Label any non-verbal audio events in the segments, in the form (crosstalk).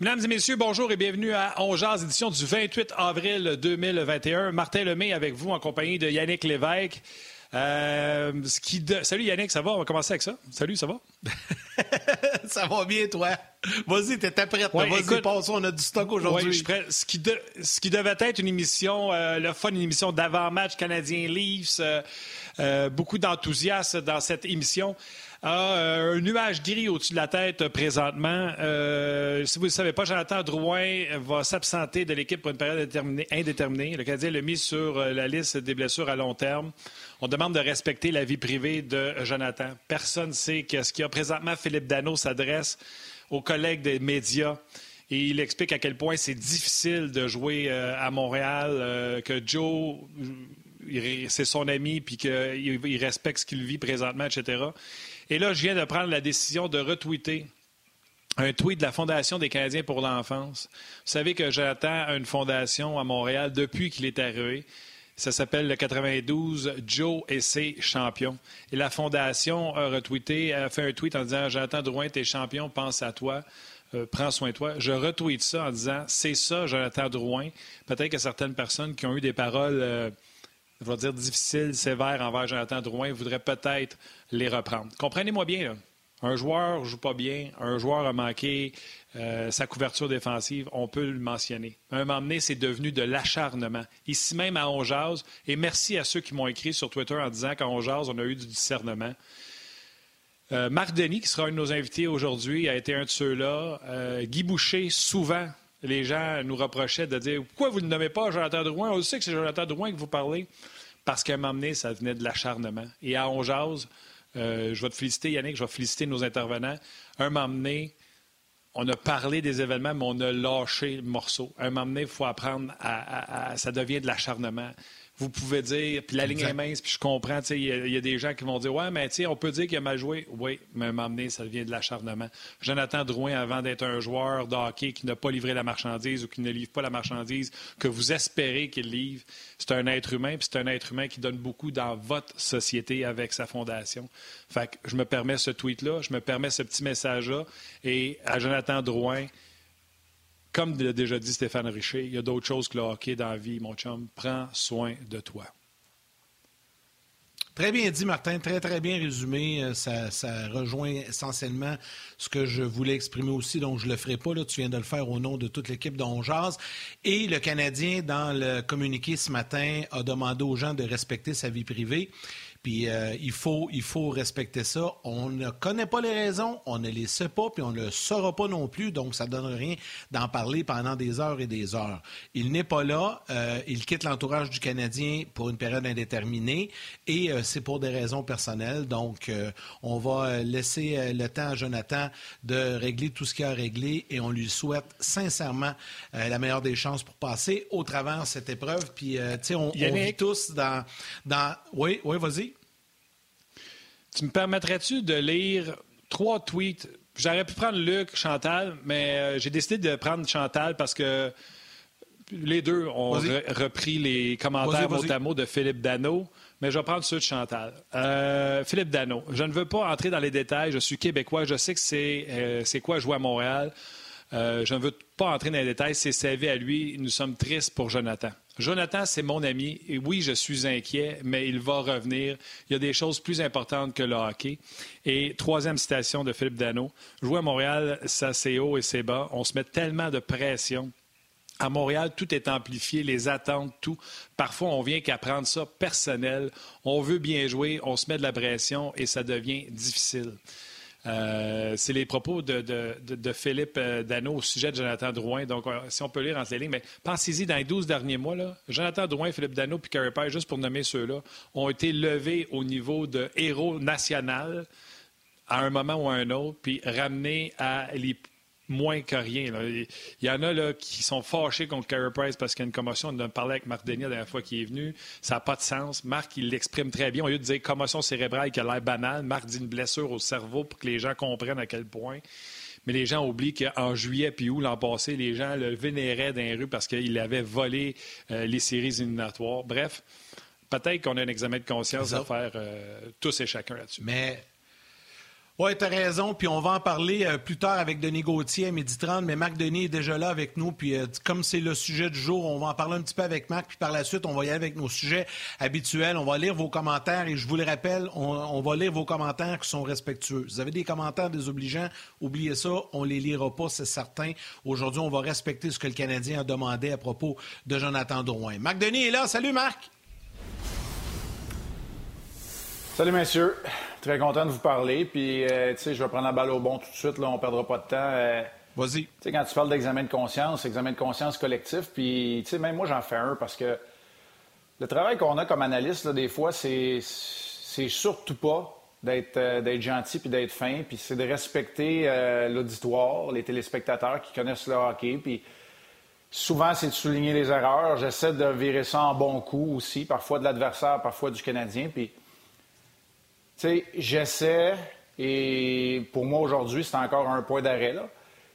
Mesdames et messieurs, bonjour et bienvenue à On édition du 28 avril 2021. Martin Lemay avec vous en compagnie de Yannick Lévesque. Euh, Salut Yannick, ça va? On va commencer avec ça. Salut, ça va? (laughs) ça va bien, toi? Vas-y, t'es prête. Vas-y, passe, on a du stock aujourd'hui. Ce, qui Ce qui devait être une émission, euh, le fun, une émission d'avant-match canadien-Leafs. Euh, beaucoup d'enthousiasme dans cette émission a euh, un nuage gris au-dessus de la tête euh, présentement. Euh, si vous ne savez pas, Jonathan Drouin va s'absenter de l'équipe pour une période indéterminée. Le Canadien l'a mis sur la liste des blessures à long terme. On demande de respecter la vie privée de Jonathan. Personne ne sait ce qu'il y a présentement. Philippe Dano s'adresse aux collègues des médias et il explique à quel point c'est difficile de jouer à Montréal, que Joe, c'est son ami, puis qu'il respecte ce qu'il vit présentement, etc. Et là, je viens de prendre la décision de retweeter un tweet de la Fondation des Canadiens pour l'enfance. Vous savez que j'attends une fondation à Montréal depuis qu'il est arrivé. Ça s'appelle le 92 Joe et ses champions. Et la Fondation a retweeté, a fait un tweet en disant Jonathan Drouin, t'es champion, pense à toi. Euh, prends soin de toi. Je retweet ça en disant c'est ça, Jonathan Drouin. Peut-être que certaines personnes qui ont eu des paroles, euh, je vais dire difficiles, sévères envers Jonathan Drouin voudraient peut-être les reprendre. Comprenez-moi bien, un joueur joue pas bien, un joueur a manqué euh, sa couverture défensive, on peut le mentionner. Un moment donné, c'est devenu de l'acharnement. Ici même à Onjaz, et merci à ceux qui m'ont écrit sur Twitter en disant qu'à Onjaz, on a eu du discernement. Euh, Marc Denis, qui sera un de nos invités aujourd'hui, a été un de ceux-là. Euh, Guy Boucher, souvent, les gens nous reprochaient de dire Pourquoi vous ne nommez pas Jonathan Drouin? On sait que c'est Jonathan Drouin que vous parlez. Parce qu'à un moment donné, ça venait de l'acharnement. Et à Onjaz, euh, je vais te féliciter, Yannick, je vais féliciter nos intervenants. Un moment donné, on a parlé des événements, mais on a lâché le morceau. Un moment donné, il faut apprendre à, Ça devient de l'acharnement vous pouvez dire, puis la ligne est mince, puis je comprends, il y, a des gens qui vont dire, ouais, mais on peut dire qu'il a mal joué. Oui, mais à un moment donné, ça devient de l'acharnement. Jonathan Drouin, avant d'être un joueur de hockey qui n'a pas livré la marchandise ou qui ne livre pas la marchandise que vous espérez qu'il livre, c'est un être humain, puis c'est un être humain qui donne beaucoup dans votre société avec sa fondation. Fait que je me permets ce tweet-là, je me permets ce petit message-là, et à Jonathan Drouin, comme l'a déjà dit Stéphane Richer, il y a d'autres choses que le hockey dans la vie, mon chum. Prends soin de toi. Très bien dit, Martin. Très, très bien résumé. Euh, ça, rejoint essentiellement ce que je voulais exprimer aussi, donc je ne le ferai pas. Là. Tu viens de le faire au nom de toute l'équipe d'Onjaz. Et le Canadien, dans le communiqué ce matin, a demandé aux gens de respecter sa vie privée. Puis euh, il, faut, il faut respecter ça. On ne connaît pas les raisons, on ne les sait pas, puis on ne le saura pas non plus, donc ça ne donne rien d'en parler pendant des heures et des heures. Il n'est pas là, euh, il quitte l'entourage du Canadien pour une période indéterminée, et euh, c'est pour des raisons personnelles. Donc on va laisser le temps à Jonathan de régler tout ce qu'il a à régler, et on lui souhaite sincèrement la meilleure des chances pour passer au travers cette épreuve. Puis, tu sais, on, on, vit tous dans... dans... Oui, oui, vas-y. Tu me permettrais-tu de lire trois tweets? J'aurais pu prendre Luc, Chantal, mais euh, j'ai décidé de prendre Chantal parce que les deux ont repris les commentaires mot à mot de Philippe Dano, mais je vais prendre ceux de Chantal. Euh, Philippe Dano, je ne veux pas entrer dans les détails. Je suis québécois. Je sais que c'est euh, quoi jouer à Montréal. je ne veux pas entrer dans les détails. C'est sa vie à lui. Nous sommes tristes pour Jonathan. Jonathan, c'est mon ami. Et oui, je suis inquiet, mais il va revenir. Il y a des choses plus importantes que le hockey. Et troisième citation de Philippe Dano. Jouer à Montréal, ça c'est haut et c'est bas. On se met tellement de pression. À Montréal, tout est amplifié, les attentes, tout. Parfois, on vient qu'à prendre ça personnel. On veut bien jouer, on se met de la pression et ça devient difficile. Euh, c'est les propos de, Philippe euh, Dano au sujet de Jonathan Drouin. Donc, euh, si on peut lire entre les lignes, mais pensez-y, dans les 12 derniers mois, Jonathan Drouin, Philippe Dano puis Carey Price, juste pour nommer ceux-là, ont été levés au niveau de héros national à un moment ou à un autre, puis ramenés à les moins que rien. Il y en a là, qui sont fâchés contre Carey Price parce qu'il y a une commotion. On a parlé avec Marc Denis la dernière fois qu'il est venu. Ça n'a pas de sens. Marc, il l'exprime très bien. Au lieu de dire commotion cérébrale qui a l'air banale, Marc dit une blessure au cerveau pour que les gens comprennent à quel point. Mais les gens oublient qu'en juillet puis août l'an passé, les gens le vénéraient dans les rues parce qu'il avait volé euh, les séries éliminatoires. Bref, peut-être qu'on a un examen de conscience à faire euh, tous et chacun là-dessus. Mais Oui, tu as raison. Puis on va en parler euh, plus tard avec Denis Gauthier à midi 30. Mais Marc Denis est déjà là avec nous. Puis euh, comme c'est le sujet du jour, on va en parler un petit peu avec Marc. Puis par la suite, on va y aller avec nos sujets habituels. On va lire vos commentaires. Et je vous le rappelle, on, va lire vos commentaires qui sont respectueux. Vous avez des commentaires désobligeants, oubliez ça. On les lira pas, c'est certain. Aujourd'hui, on va respecter ce que le Canadien a demandé à propos de Jonathan Drouin. Marc Denis est là. Salut, Marc. Salut, messieurs. Très content de vous parler. Puis, euh, tu sais, je vais prendre la balle au bon tout de suite. Là, on ne perdra pas de temps. Euh, Vas-y. Tu sais, quand tu parles d'examen de conscience, examen de conscience collectif, puis, tu sais, même moi, j'en fais un parce que le travail qu'on a comme analyste, là, des fois, c'est, c'est surtout pas d'être, euh, d'être gentil puis d'être fin, puis c'est de respecter l'auditoire, les téléspectateurs qui connaissent le hockey, puis souvent, c'est de souligner les erreurs. J'essaie de virer ça en bon coup aussi, parfois de l'adversaire, parfois du Canadien, puis sais, j'essaie, et pour moi aujourd'hui, c'est encore un point d'arrêt, là.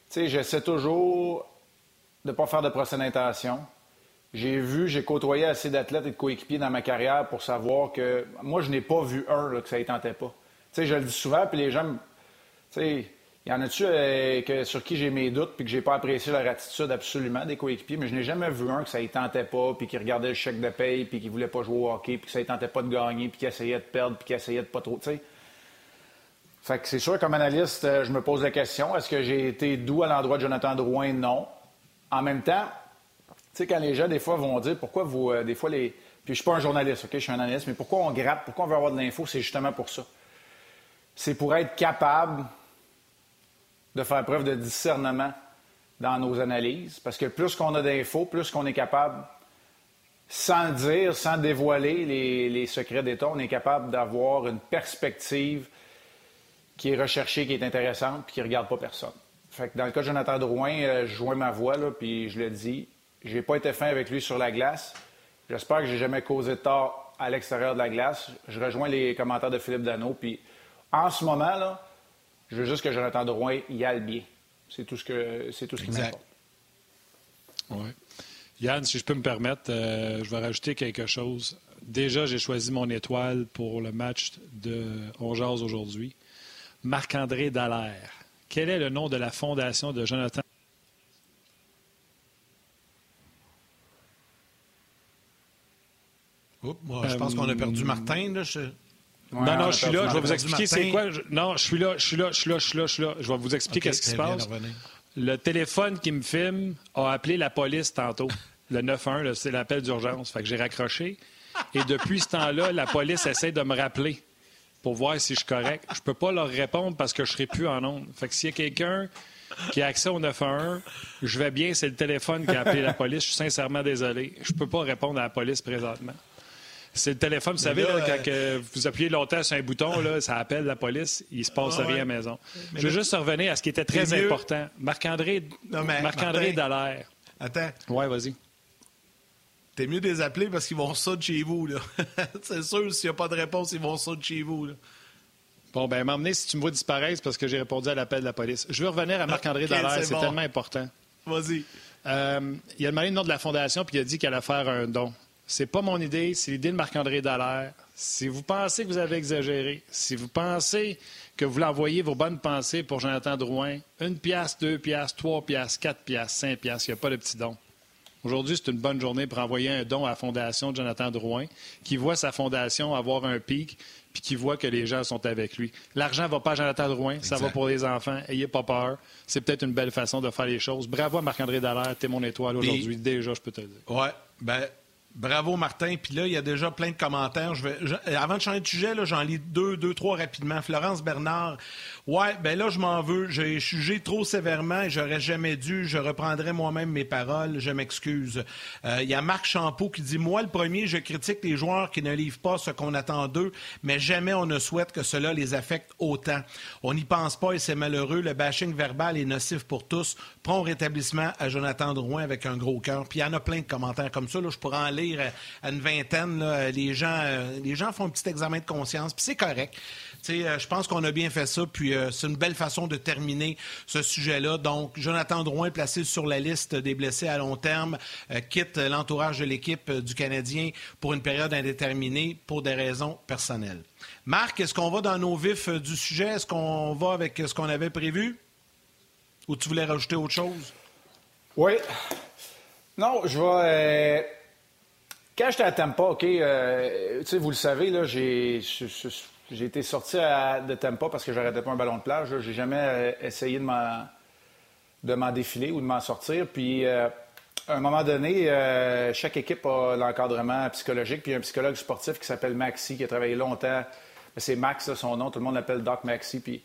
Tu sais, j'essaie toujours de ne pas faire de procès d'intention. J'ai vu, j'ai côtoyé assez d'athlètes et de coéquipiers dans ma carrière pour savoir que moi, je n'ai pas vu un là, que ça ne tentait pas. Tu sais, je le dis souvent, puis les gens, tu sais, il y en a-tu euh, sur qui j'ai mes doutes puis que j'ai pas apprécié leur attitude? Absolument des coéquipiers, mais je n'ai jamais vu un que ça ne tentait pas, puis qui regardait le chèque de paye, puis qui voulait pas jouer au hockey, puis que ça ne tentait pas de gagner, puis qui essayait de perdre, puis qui essayait de pas trop, tu sais. Fait que c'est sûr, comme analyste, euh, je me pose la question, est-ce que j'ai été doux à l'endroit de Jonathan Drouin? Non. En même temps, tu sais, quand les gens, des fois, vont dire pourquoi vous, euh, des fois, les. Puis je suis pas un journaliste, OK? Je suis un analyste, mais pourquoi on gratte, pourquoi on veut avoir de l'info? C'est justement pour ça. C'est pour être capable de faire preuve de discernement dans nos analyses, parce que plus qu'on a d'infos, plus qu'on est capable, sans le dire, sans dévoiler les, secrets d'État, on est capable d'avoir une perspective qui est recherchée, qui est intéressante, puis qui ne regarde pas personne. Fait dans le cas de Jonathan Drouin, euh, je joins ma voix, puis je le dis, j'ai pas été fin avec lui sur la glace. J'espère que j'ai jamais causé de tort à l'extérieur de la glace. Je rejoins les commentaires de Philippe Dano, puis en ce moment, là, je veux juste que Jonathan Drouin y aille bien. C'est tout ce, que, c'est tout ce qui m'importe. Oui. Yann, si je peux me permettre, euh, je vais rajouter quelque chose. Déjà, j'ai choisi mon étoile pour le match de Ongeaz aujourd'hui. Marc-André Dallaire. Quel est le nom de la fondation de Jonathan? Oups, moi, je pense qu'on a perdu euh, Martin. Là. Non, non, je suis là. Je vais vous expliquer c'est quoi. Non, je suis là, je suis là, je suis là, je suis là, je suis là. Je vais vous expliquer ce qui se passe. Le téléphone qui me filme a appelé la police tantôt. Le 9-1, c'est l'appel d'urgence. Fait que j'ai raccroché. Et depuis ce temps-là, la police essaie de me rappeler pour voir si je suis correct. Je peux pas leur répondre parce que je serai plus en onde. Fait que s'il y a quelqu'un qui a accès au 911, je vais bien, c'est le téléphone qui a appelé la police. Je suis sincèrement désolé. Je peux pas répondre à la police présentement. C'est le téléphone, vous savez, quand euh, vous appuyez longtemps sur un bouton, là, ça appelle la police, il se passe rien à la maison. je veux juste revenir à ce qui était très important. Marc-André Marc Dallaire. Attends. Ouais, vas-y. T'es mieux de les appeler parce qu'ils vont ça de chez vous. (laughs) c'est sûr, s'il n'y a pas de réponse, ils vont ça de chez vous. Bon, ben m'emmener si tu me vois disparaître, parce que j'ai répondu à l'appel de la police. Je veux revenir à Marc-André Dallaire, c'est tellement important. Vas-y. Euh, il a demandé le nom de la fondation, puis il a dit qu'il allait faire un don. C'est pas mon idée, c'est l'idée de Marc-André Dallaire. Si vous pensez que vous avez exagéré, si vous pensez que vous l'envoyez vos bonnes pensées pour Jonathan Drouin, une pièce, deux pièces, trois pièces, quatre pièces, cinq pièces, il n'y a pas de petit don. Aujourd'hui, c'est une bonne journée pour envoyer un don à la fondation de Jonathan Drouin, qui voit sa fondation avoir un pic, puis qui voit que les gens sont avec lui. L'argent ne va pas à Jonathan Drouin, ça va pour les enfants. Ayez pas peur. C'est peut-être une belle façon de faire les choses. Bravo à Marc-André Dallaire, t'es mon étoile aujourd'hui. Déjà, je peux te le dire. Ouais, ben Bravo, Martin. Puis là, il y a déjà plein de commentaires. Vais, avant de changer de sujet, j'en lis deux, deux, trois rapidement. Florence Bernard. Ouais, ben là, je m'en veux. J'ai jugé trop sévèrement et j'aurais jamais dû. Je reprendrai moi-même mes paroles. Je m'excuse. Euh, il y a Marc Champeau qui dit Moi, le premier, je critique les joueurs qui ne livrent pas ce qu'on attend d'eux, mais jamais on ne souhaite que cela les affecte autant. On n'y pense pas et c'est malheureux. Le bashing verbal est nocif pour tous. Prompt rétablissement à Jonathan Drouin avec un gros cœur. Puis il y en a plein de commentaires comme ça. Je pourrais en lire à une vingtaine, les, gens, les gens font un petit examen de conscience, puis c'est correct. je pense qu'on a bien fait ça, puis c'est une belle façon de terminer ce sujet-là. Donc, Jonathan Drouin placé sur la liste des blessés à long terme, quitte l'entourage de l'équipe du Canadien pour une période indéterminée pour des raisons personnelles. Marc, est-ce qu'on va dans nos vifs du sujet? Est-ce qu'on va avec ce qu'on avait prévu? Ou tu voulais rajouter autre chose? Oui. Non, je vais. Euh, quand j'étais à Tampa, OK, euh, tu sais, vous le savez, là, j'ai, j'ai été sorti de Tampa parce que j'arrêtais pas un ballon de plage. J'ai jamais euh, essayé de m'en, défiler ou de m'en sortir. Puis, à un moment donné, chaque équipe a l'encadrement psychologique. Puis, il y a un psychologue sportif qui s'appelle Maxi, qui a travaillé longtemps. C'est Max, son nom. Tout le monde l'appelle Doc Maxi. Puis,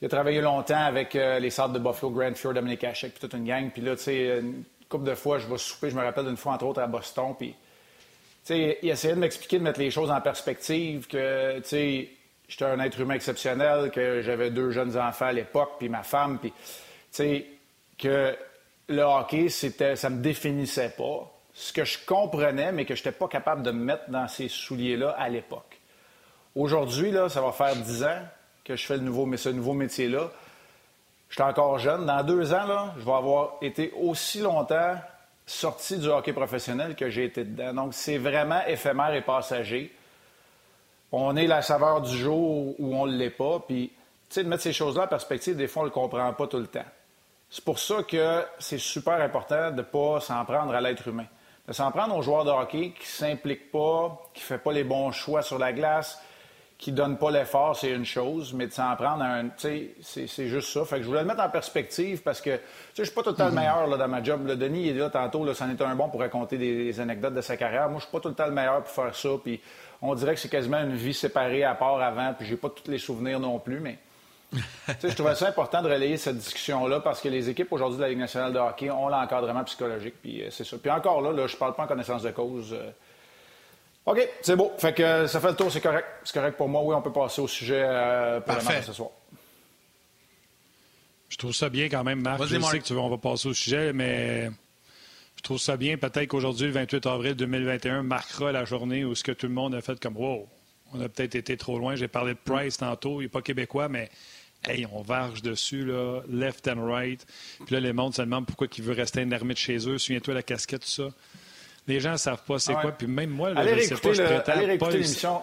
il a travaillé longtemps avec euh, les sortes de Buffalo, Grand Fjord, Dominic Hachek, puis toute une gang. Puis là, tu sais, une couple de fois, je vais souper. Je me rappelle d'une fois, entre autres, à Boston. Puis, sais, il essayait de m'expliquer, de mettre les choses en perspective, que, j'étais un être humain exceptionnel, que j'avais deux jeunes enfants à l'époque, puis ma femme, puis, que le hockey, c'était, ça me définissait pas. Ce que je comprenais, mais que je n'étais pas capable de me mettre dans ces souliers-là à l'époque. Aujourd'hui, là, ça va faire dix ans que je fais le nouveau, ce nouveau métier-là. Je suis encore jeune. Dans deux ans, là, je vais avoir été aussi longtemps sorti du hockey professionnel que j'ai été dedans. Donc, c'est vraiment éphémère et passager. On est la saveur du jour où on ne l'est pas. Puis, tu sais, de mettre ces choses-là en perspective, des fois, on ne le comprend pas tout le temps. C'est pour ça que c'est super important de ne pas s'en prendre à l'être humain. De s'en prendre aux joueurs de hockey qui ne s'impliquent pas, qui ne font pas les bons choix sur la glace, qui ne donne pas l'effort, c'est une chose, mais de s'en prendre un. C'est, c'est juste ça. Fait que je voulais le mettre en perspective parce que je ne suis pas tout le temps le mhm. meilleur là, dans ma job. Le Denis il est là tantôt, là, c'en est un bon pour raconter des, anecdotes de sa carrière. Moi, je suis pas tout le temps le meilleur pour faire ça. Puis on dirait que c'est quasiment une vie séparée à part avant, puis j'ai pas tous les souvenirs non plus, mais. je trouvais ça important de relayer cette discussion-là parce que les équipes aujourd'hui de la Ligue nationale de hockey ont l'encadrement psychologique, puis euh, c'est ça. Puis encore là, là je parle pas en connaissance de cause. Euh, OK, c'est beau. Fait que ça fait le tour, c'est correct. C'est correct pour moi. Oui, on peut passer au sujet euh, pour ce soir. Je trouve ça bien quand même, Marc. Je sais que tu veux, on va passer au sujet, mais je trouve ça bien. Peut-être qu'aujourd'hui, le 28 avril 2021, marquera la journée où ce que tout le monde a fait comme Wow, on a peut-être été trop loin. J'ai parlé de Price tantôt. Il n'est pas québécois, mais hey, on varge dessus, là, left and right. Puis là, les mondes se demandent pourquoi il veut rester un ermite chez eux. Souviens-toi la casquette, tout ça. Les gens ne savent pas c'est quoi. Puis même moi, allez je sais pas, je Allez réécouter l'émission.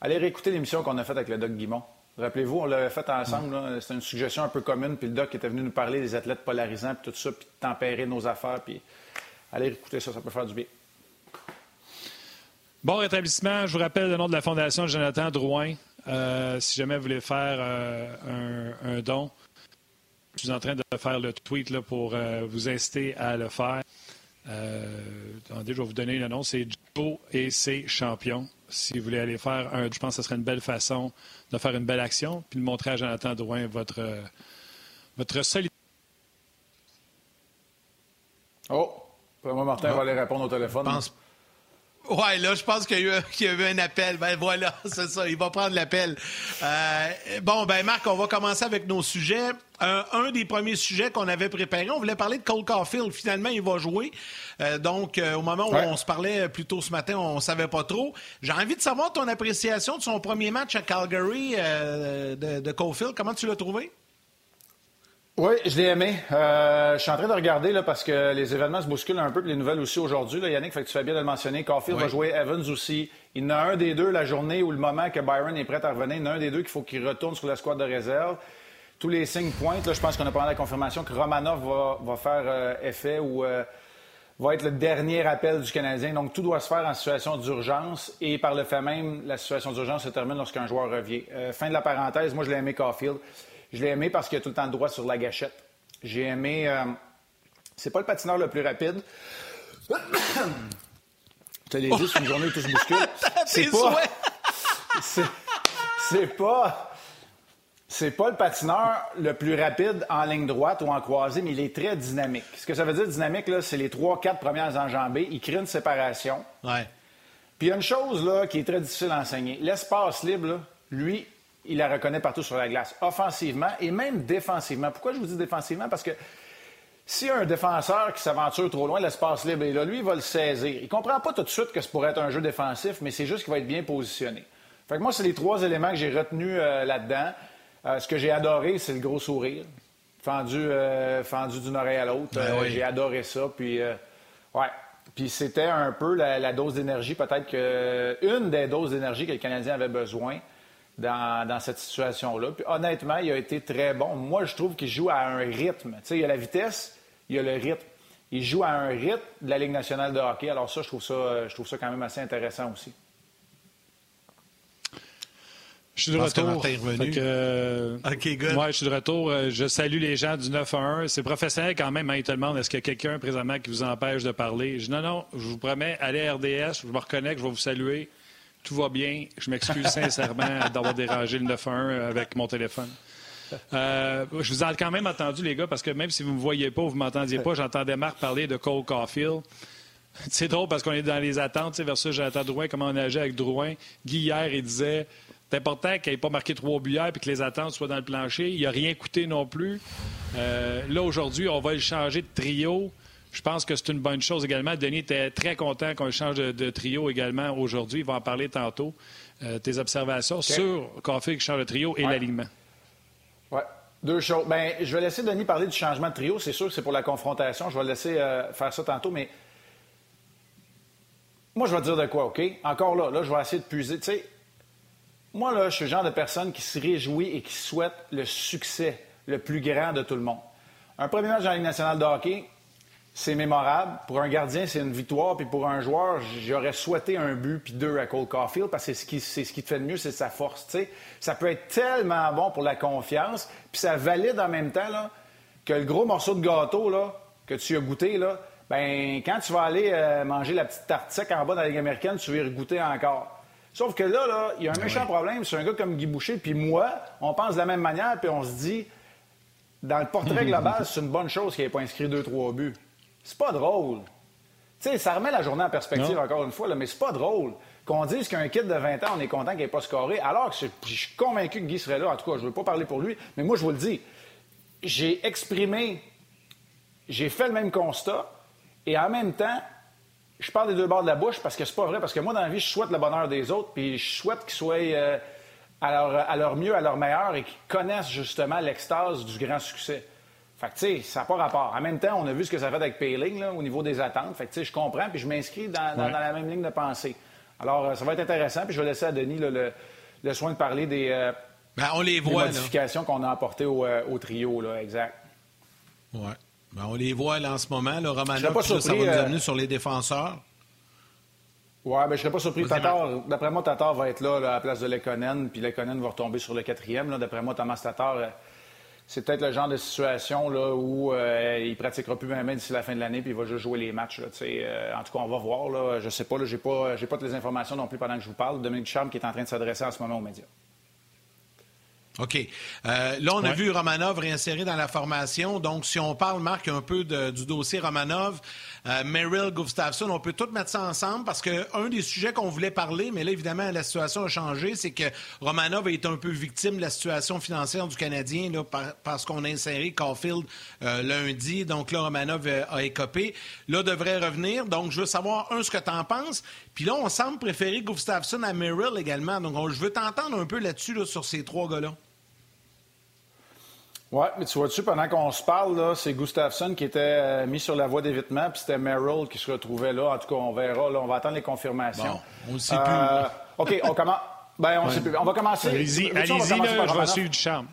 Allez réécouter l'émission qu'on a faite avec le Doc Guimont. Rappelez-vous, on l'avait fait ensemble. C'était une suggestion un peu commune. Puis le Doc était venu nous parler des athlètes polarisants, puis tout ça, puis tempérer nos affaires. Puis allez écouter ça, ça peut faire du bien. Bon rétablissement. Je vous rappelle le nom de la Fondation Jonathan Drouin. Euh, si jamais vous voulez faire euh, un, don, je suis en train de faire le tweet là, pour euh, vous inciter à le faire. Euh, attendez, je vais vous donner le nom. C'est Joe et ses champions. Si vous voulez aller faire un, je pense que ce serait une belle façon de faire une belle action, puis de montrer à Jonathan Drouin votre, votre solidarité. Oh, moi, Martin va aller répondre au téléphone. Pense... Ouais, là, je pense qu'il y, a eu un (laughs) appel. Ben voilà, (laughs) c'est ça, il va prendre l'appel. Euh, bon, ben Marc, on va commencer avec nos sujets. un des premiers sujets qu'on avait préparé, on voulait parler de Cole Caulfield. Finalement, il va jouer. Euh, donc, euh, au moment où on se parlait plus tôt ce matin, on savait pas trop. J'ai envie de savoir ton appréciation de son premier match à Calgary de, de Caulfield. Comment tu l'as trouvé? Oui, je l'ai aimé. Euh, je suis en train de regarder là, parce que les événements se bousculent un peu, les nouvelles aussi aujourd'hui. Yannick, fait que tu fais bien de le mentionner. Caulfield va jouer Evans aussi. Il y en a un des deux la journée ou le moment que Byron est prêt à revenir. Il y en a un des deux qu'il faut qu'il retourne sur la squad de réserve. Tous les signes pointent. Là, je pense qu'on a pas la confirmation que Romanov va, va faire euh, effet ou euh, va être le dernier appel du Canadien. Donc, tout doit se faire en situation d'urgence et par le fait même, la situation d'urgence se termine lorsqu'un joueur revient. fin de la parenthèse, moi, je l'ai aimé Caulfield. Je l'ai aimé parce qu'il a tout le temps le droit sur la gâchette. J'ai aimé. Euh, c'est pas le patineur le plus rapide. (coughs) tu l'as dit, c'est une journée où tout se bouscule. (laughs) C'est pas. (laughs) C'est pas. C'est pas le patineur le plus rapide en ligne droite ou en croisée, mais il est très dynamique. Ce que ça veut dire dynamique, là, c'est les trois, quatre premières enjambées. Il crée une séparation. Ouais. Puis il y a une chose là, qui est très difficile à enseigner. L'espace libre, lui, il la reconnaît partout sur la glace, offensivement et même défensivement. Pourquoi je vous dis défensivement? Parce que si un défenseur qui s'aventure trop loin, l'espace libre est là, lui, il va le saisir. Il comprend pas tout de suite que ça pourrait être un jeu défensif, mais c'est juste qu'il va être bien positionné. Fait que moi, c'est les trois éléments que j'ai retenus euh, là-dedans. Euh, ce que j'ai adoré, c'est le gros sourire. Fendu, euh, fendu d'une oreille à l'autre. Ben j'ai adoré ça. Puis, ouais. Puis c'était un peu la, dose d'énergie, peut-être que une des doses d'énergie que le Canadien avait besoin dans, dans cette situation-là. Puis honnêtement, il a été très bon. Moi, je trouve qu'il joue à un rythme. Tu sais, il y a la vitesse, il y a le rythme. Il joue à un rythme de la Ligue nationale de hockey. Alors ça, je trouve ça, je trouve ça quand même assez intéressant aussi. Je suis de retour. Euh, OK, good. Ouais, je suis de retour. Euh, je salue les gens du 9 à 1. C'est professionnel quand même. Hein, ils te demandent est-ce qu'il y a quelqu'un présentement qui vous empêche de parler? Je dis non, non, je vous promets, allez à RDS, je me reconnecte, je vais vous saluer. Tout va bien. Je m'excuse (laughs) sincèrement d'avoir dérangé le 9 à 1 avec mon téléphone. Euh, je vous ai quand même entendu, les gars, parce que même si vous ne me voyez pas ou vous ne m'entendiez pas, j'entendais Marc parler de Cole Caulfield. (laughs) C'est drôle parce qu'on est dans les attentes versus Jonathan Drouin, comment on agit avec Drouin. Guy, hier, il disait c'est important qu'il n'ait pas marqué trois buts et que les attentes soient dans le plancher. Il n'a rien coûté non plus. Euh, là, aujourd'hui, on va le changer de trio. Je pense que c'est une bonne chose également. Denis était très content qu'on change de, trio également aujourd'hui. Il va en parler tantôt. Euh, tes observations sur Coffee qui change de trio et l'alignement. Oui. Deux choses. Ben, je vais laisser Denis parler du changement de trio. C'est sûr que c'est pour la confrontation. Je vais le laisser euh, faire ça tantôt, mais moi, je vais dire de quoi, OK? Encore là, là, je vais essayer de puiser. Tu sais, moi, là, je suis le genre de personne qui se réjouit et qui souhaite le succès le plus grand de tout le monde. Un premier match dans la Ligue nationale de hockey, c'est mémorable. Pour un gardien, c'est une victoire. Puis pour un joueur, j'aurais souhaité un but puis deux à Cole Caulfield parce que c'est ce qui, c'est ce qui te fait de mieux, c'est sa force. Ça peut être tellement bon pour la confiance. Puis ça valide en même temps là, que le gros morceau de gâteau là, que tu as goûté, là, ben, quand tu vas aller euh, manger la petite tarte sec en bas dans la Ligue américaine, tu vas y regoûter encore. Sauf que là, là, il y a un méchant problème sur un gars comme Guy Boucher, puis moi, on pense de la même manière, puis on se dit, dans le portrait (laughs) global, c'est une bonne chose qu'il n'ait pas inscrit deux, trois buts. C'est pas drôle. Tu sais, ça remet la journée en perspective, encore une fois, là, mais c'est pas drôle qu'on dise qu'un kid de 20 ans, on est content qu'il n'ait pas scoré, alors que je suis convaincu que Guy serait là. En tout cas, je ne veux pas parler pour lui, mais moi, je vous le dis. J'ai exprimé, j'ai fait le même constat, et en même temps, je parle des deux bords de la bouche parce que c'est pas vrai. Parce que moi, dans la vie, je souhaite le bonheur des autres, puis je souhaite qu'ils soient euh, à, leur, mieux, à leur meilleur et qu'ils connaissent justement l'extase du grand succès. Fait que, tu sais, ça n'a pas rapport. En même temps, on a vu ce que ça fait avec Payling au niveau des attentes. Fait que, tu sais, je comprends, puis je m'inscris dans, la même ligne de pensée. Alors, euh, ça va être intéressant, puis je vais laisser à Denis le, soin de parler des, euh, ben, on les voit, modifications qu'on a apportées au, trio, là, exact. Ouais. Ben, on les voit là, en ce moment. Là, Romanov, ça, va nous euh, amener sur les défenseurs. Oui, ben, je ne serais pas surpris. Tatar, d'après moi, Tatar va être là, à la place de Lekonen, puis Lekonen va retomber sur le quatrième. D'après moi, Thomas Tatar, euh, c'est peut-être le genre de situation où euh, il ne pratiquera plus même d'ici la fin de l'année, puis il va juste jouer les matchs. Là, en tout cas, on va voir. Je ne sais pas, je n'ai pas, pas toutes les informations non plus pendant que je vous parle. Dominique Charme qui est en train de s'adresser en ce moment aux médias. OK. Euh, là, on a vu Romanov réinséré dans la formation. Donc, si on parle, Marc, un peu du dossier Romanov, euh, Merrill, Gustafsson, on peut tout mettre ça ensemble parce qu'un des sujets qu'on voulait parler, mais là, évidemment, la situation a changé, c'est que Romanov a été un peu victime de la situation financière du Canadien là, parce qu'on a inséré Caulfield euh, lundi. Donc là, Romanov a, écopé. Là, devrait revenir. Donc, je veux savoir, un, ce que tu en penses. Puis là, on semble préférer Gustafsson à Merrill également. Donc, je veux t'entendre un peu là-dessus, sur ces trois gars-là. Oui, mais tu vois-tu, pendant qu'on se parle, c'est Gustafsson qui était euh, mis sur la voie d'évitement, puis c'était Merrill qui se retrouvait là. En tout cas, on verra. Là, on va attendre les confirmations. on ne sait plus. Euh, OK, on commence. Ben, on sait plus. On va commencer. Allez-y, allez-y, je vais suivre du charme.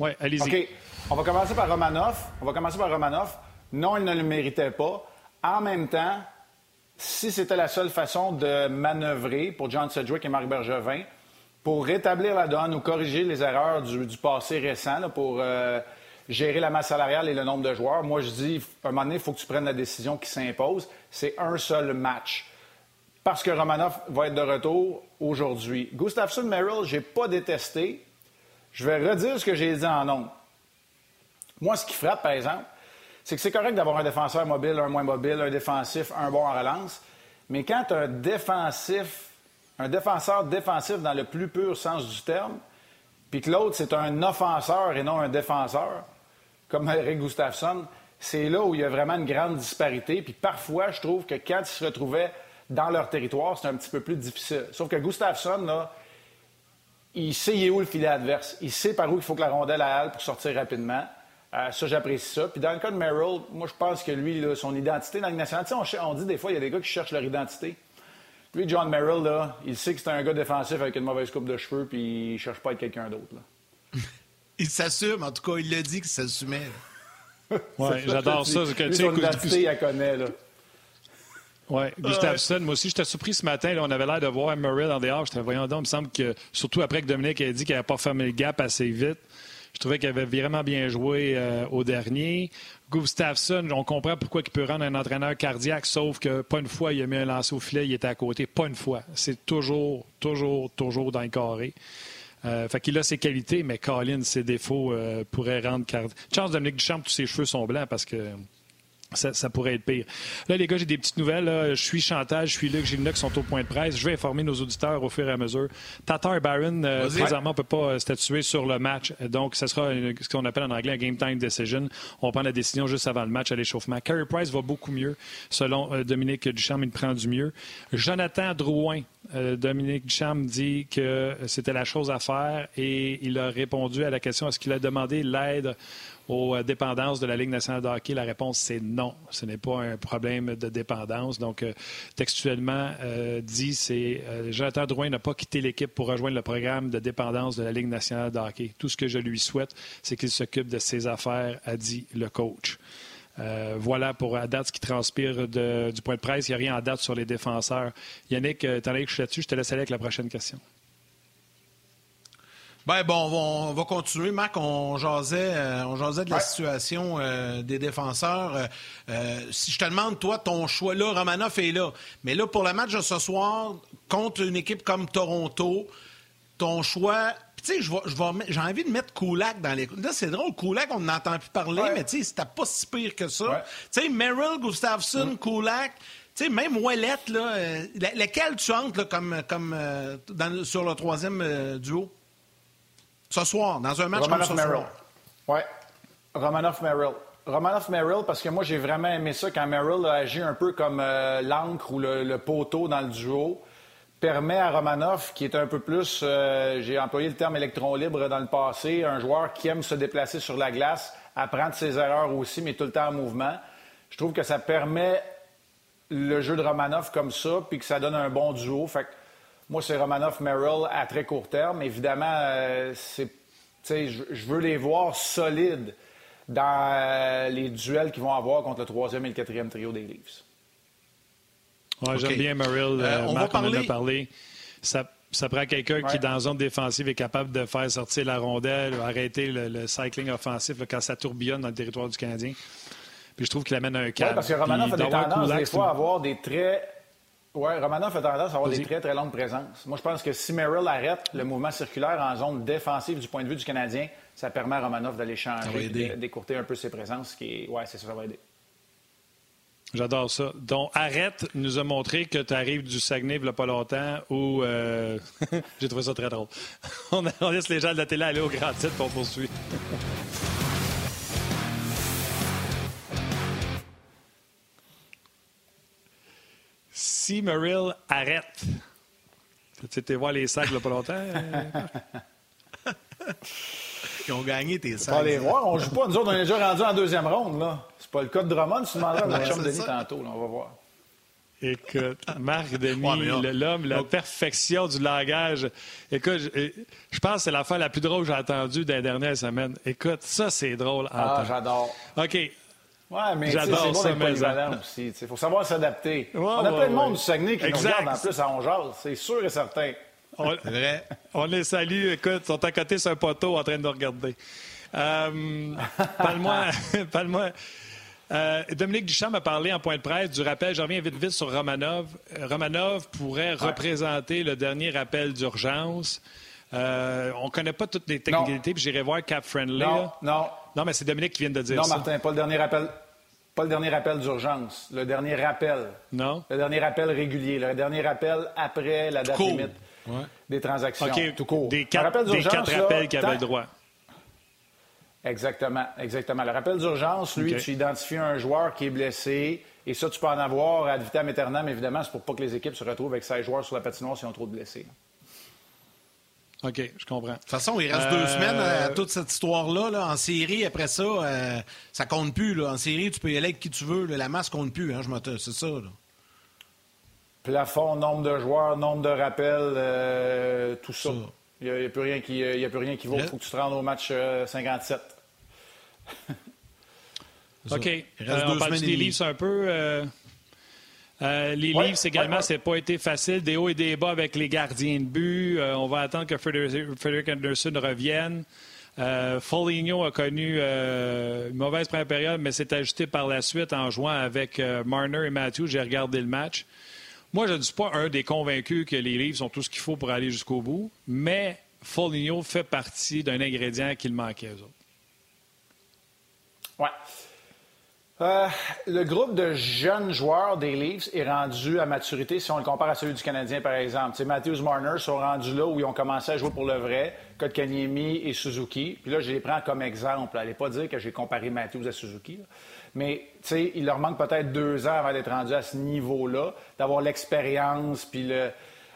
Oui, allez-y. OK. On va commencer par Romanov. On va commencer par Romanov. Non, il ne le méritait pas. En même temps, si c'était la seule façon de manœuvrer pour John Sedgwick et Marc Bergevin, pour rétablir la donne ou corriger les erreurs du, passé récent, pour euh, gérer la masse salariale et le nombre de joueurs. Moi, je dis, à un moment donné, il faut que tu prennes la décision qui s'impose. C'est un seul match. Parce que Romanov va être de retour aujourd'hui. Gustafsson Merrill, je n'ai pas détesté. Je vais redire ce que j'ai dit en nombre. Moi, ce qui frappe, par exemple, c'est que c'est correct d'avoir un défenseur mobile, un moins mobile, un défensif, un bon en relance. Mais quand un défensif un défenseur défensif dans le plus pur sens du terme, puis que l'autre, c'est un offenseur et non un défenseur, comme (laughs) Eric Gustafsson, c'est là où il y a vraiment une grande disparité. Puis parfois, je trouve que quand ils se retrouvaient dans leur territoire, c'est un petit peu plus difficile. Sauf que Gustafsson, là, il sait où le filet adverse. Il sait par où il faut que la rondelle aille pour sortir rapidement. Euh, ça, j'apprécie ça. Puis dans le cas de Merrill, moi, je pense que lui, son identité dans le sais, on, dit des fois, il y a des gars qui cherchent leur identité. Lui, John Merrill, là, il sait que c'est un gars défensif avec une mauvaise coupe de cheveux, puis il cherche pas à être quelqu'un d'autre. (laughs) il s'assume, en tout cas, il l'a dit qu'il s'assumait. oui, j'adore ça. Que, son identité, il connaît. Là. Oui, Gustafsson, moi aussi, j'étais surpris ce matin. Là, on avait l'air de voir Murray dans des Je J'étais voyant donc, il me semble que, surtout après que Dominique a dit qu'il n'avait pas fermé le gap assez vite, je trouvais qu'il avait vraiment bien joué euh, au dernier. Gustafsson, on comprend pourquoi il peut rendre un entraîneur cardiaque, sauf que pas une fois il a mis un lancer au filet, il était à côté. Pas une fois. C'est toujours, toujours, toujours dans le carré. Euh, fait qu'il a ses qualités, mais Colin, ses défauts euh, pourraient rendre cardiaque. Chance Dominique Duchamp, tous ses cheveux sont blancs parce que ça, pourrait être pire. Là, les gars, j'ai des petites nouvelles. Je suis Chantal, je suis Luc, Gilles qui sont au point de presse. Je vais informer nos auditeurs au fur et à mesure. Tatar Baron, euh, présentement, ne peut pas euh, statuer sur le match. Donc, ce sera ce qu'on appelle en anglais un game time decision. On prend la décision juste avant le match à l'échauffement. Carey Price va beaucoup mieux, selon euh, Dominique Duchamp. Il prend du mieux. Jonathan Drouin, Dominique Duchamp dit que c'était la chose à faire et il a répondu à la question est-ce qu'il a demandé l'aide aux euh, dépendances de la Ligue nationale de hockey? La réponse, c'est non. Ce n'est pas un problème de dépendance. Donc, euh, textuellement euh, dit, c'est Jonathan Drouin n'a pas quitté l'équipe pour rejoindre le programme de dépendance de la Ligue nationale de hockey. Tout ce que je lui souhaite, c'est qu'il s'occupe de ses affaires, a dit le coach. voilà pour à date ce qui transpire du point de presse. Il n'y a rien à date sur les défenseurs. Yannick, étant donné que je suis là-dessus, je te laisse aller avec la prochaine question. Ben bon, on va, continuer. Marc, on jasait, euh, on jasait de la situation euh, des défenseurs. Euh, si je te demande, toi, ton choix là, Romanoff est là. Mais là, pour le match de ce soir, contre une équipe comme Toronto, ton choix. Tu sais, j'ai envie de mettre Kulak dans les. Là, c'est drôle, Kulak, on n'entend plus parler, mais tu sais, c'était pas si pire que ça. Tu sais, Merrill, Gustafsson, mm. Kulak. Tu sais, même Ouellette, là, lequel tu entres comme, comme sur le troisième duo? Ce soir, dans un match Romanoff comme ce Merrill. Oui. Romanoff Merrill. Romanoff Merrill, parce que moi, j'ai vraiment aimé ça quand Merrill a agi un peu comme euh, l'encre ou le, poteau dans le duo. Permet à Romanoff, qui est un peu plus, euh, j'ai employé le terme électron libre dans le passé, un joueur qui aime se déplacer sur la glace, apprendre ses erreurs aussi, mais tout le temps en mouvement. Je trouve que ça permet le jeu de Romanoff comme ça, puis que ça donne un bon duo. Fait que moi, c'est Romanov-Merrill à très court terme. Évidemment, euh, je veux les voir solides dans euh, les duels qu'ils vont avoir contre le troisième et le quatrième trio des Leafs. J'aime bien Merrill. Euh, on va parler... parlé. Ça, prend quelqu'un qui, dans la zone défensive, est capable de faire sortir la rondelle ou arrêter le, cycling offensif quand ça tourbillonne dans le territoire du Canadien. Puis je trouve qu'il amène un cadre. Oui, parce que Romanov a des tendances, des fois, à avoir des traits oui, Romanov a tendance à avoir des très, très longues présences. Moi, je pense que si Merrill arrête le mouvement circulaire en zone défensive du point de vue du Canadien, ça permet à Romanov d'aller changer, d'écourter un peu ses présences. Qui Oui, c'est ça, ça va aider. J'adore ça. Donc, Arrête nous a montré que tu arrives du Saguenay il n'y a pas longtemps où. Euh, (laughs) j'ai trouvé ça très drôle. (laughs) on, laisse les gens de la télé aller au grand titre pour poursuivre. (laughs) si Merrill arrête, tu été voir les sacs là, pas longtemps? Euh? (laughs) Ils ont gagné tes sacs. Pas les voir, on joue pas. Nous autres, on est déjà rendu en deuxième ronde. Là. C'est pas le cas de Drummond, tu demanderas à chambre Denis tantôt. Là, on va voir. Écoute, Marc Denis, l'homme, la perfection du langage. Écoute, je, je pense que c'est la fois la plus drôle que j'ai entendue les dernières semaines. Écoute, ça, c'est drôle. Ah, j'adore. OK. Oui, mais c'est bon d'être polyvalent aussi. Il faut savoir s'adapter. on a plein de monde du Saguenay qui nous regarde en plus à Ongeaz, c'est sûr et certain. On, vrai. on les salue. Écoute, ils sont à côté sur un poteau en train de nous regarder. Euh, Parle-moi. (laughs) Parle euh, Dominique Duchamp a parlé en point de presse du rappel. Je reviens vite vite sur Romanov. Euh, Romanov pourrait représenter le dernier rappel d'urgence. Euh, on ne connaît pas toutes les technicalités, puis j'irai voir Cap Friendly. Non, non. Non, mais c'est Dominique qui vient de dire ça. Non, Martin, pas le dernier rappel. Pas le dernier rappel d'urgence. Le dernier rappel. Non. Le dernier rappel régulier. Le dernier rappel après la date limite des transactions. OK. Tout court. Des quatre, rappels, qui avaient le droit. Exactement, exactement. Le rappel d'urgence, lui, tu identifies un joueur qui est blessé, et ça, tu peux en avoir ad vitam aeternam, évidemment, c'est pour pas que les équipes se retrouvent avec 16 joueurs sur la patinoire s'ils ont trop de blessés. OK, je comprends. De toute façon, il reste deux euh, semaines à toute cette histoire-là. En série, après ça, euh, ça compte plus. En série, tu peux y aller avec qui tu veux. La masse compte plus. Hein, c'est ça. Plafond, nombre de joueurs, nombre de rappels, euh, tout ça. Il n'y a, plus rien qui, a plus rien qui vaut. Il faut que tu te rendes au match 57. (laughs) OK. on parle des livres un peu. Euh, les livres également, c'est pas été facile. Des hauts et des bas avec les gardiens de but. Euh, on va attendre que Frederick Anderson revienne. Euh, Foligno a connu une mauvaise première période, mais s'est ajusté par la suite en jouant avec Marner et Matthews. J'ai regardé le match. Moi, je ne suis pas un des convaincus que les livres sont tout ce qu'il faut pour aller jusqu'au bout, mais Foligno fait partie d'un ingrédient qu'il manquait aux autres. Ouais. Euh, le groupe de jeunes joueurs des Leafs est rendu à maturité si on le compare à celui du Canadien, par exemple. T'sais, Matthews Marner sont rendus là où ils ont commencé à jouer pour le vrai, Kotkaniemi et Suzuki. Puis là, je les prends comme exemple. Allez pas dire que j'ai comparé Matthews à Suzuki. Mais il leur manque peut-être deux ans avant d'être rendu à ce niveau-là, d'avoir l'expérience puis le,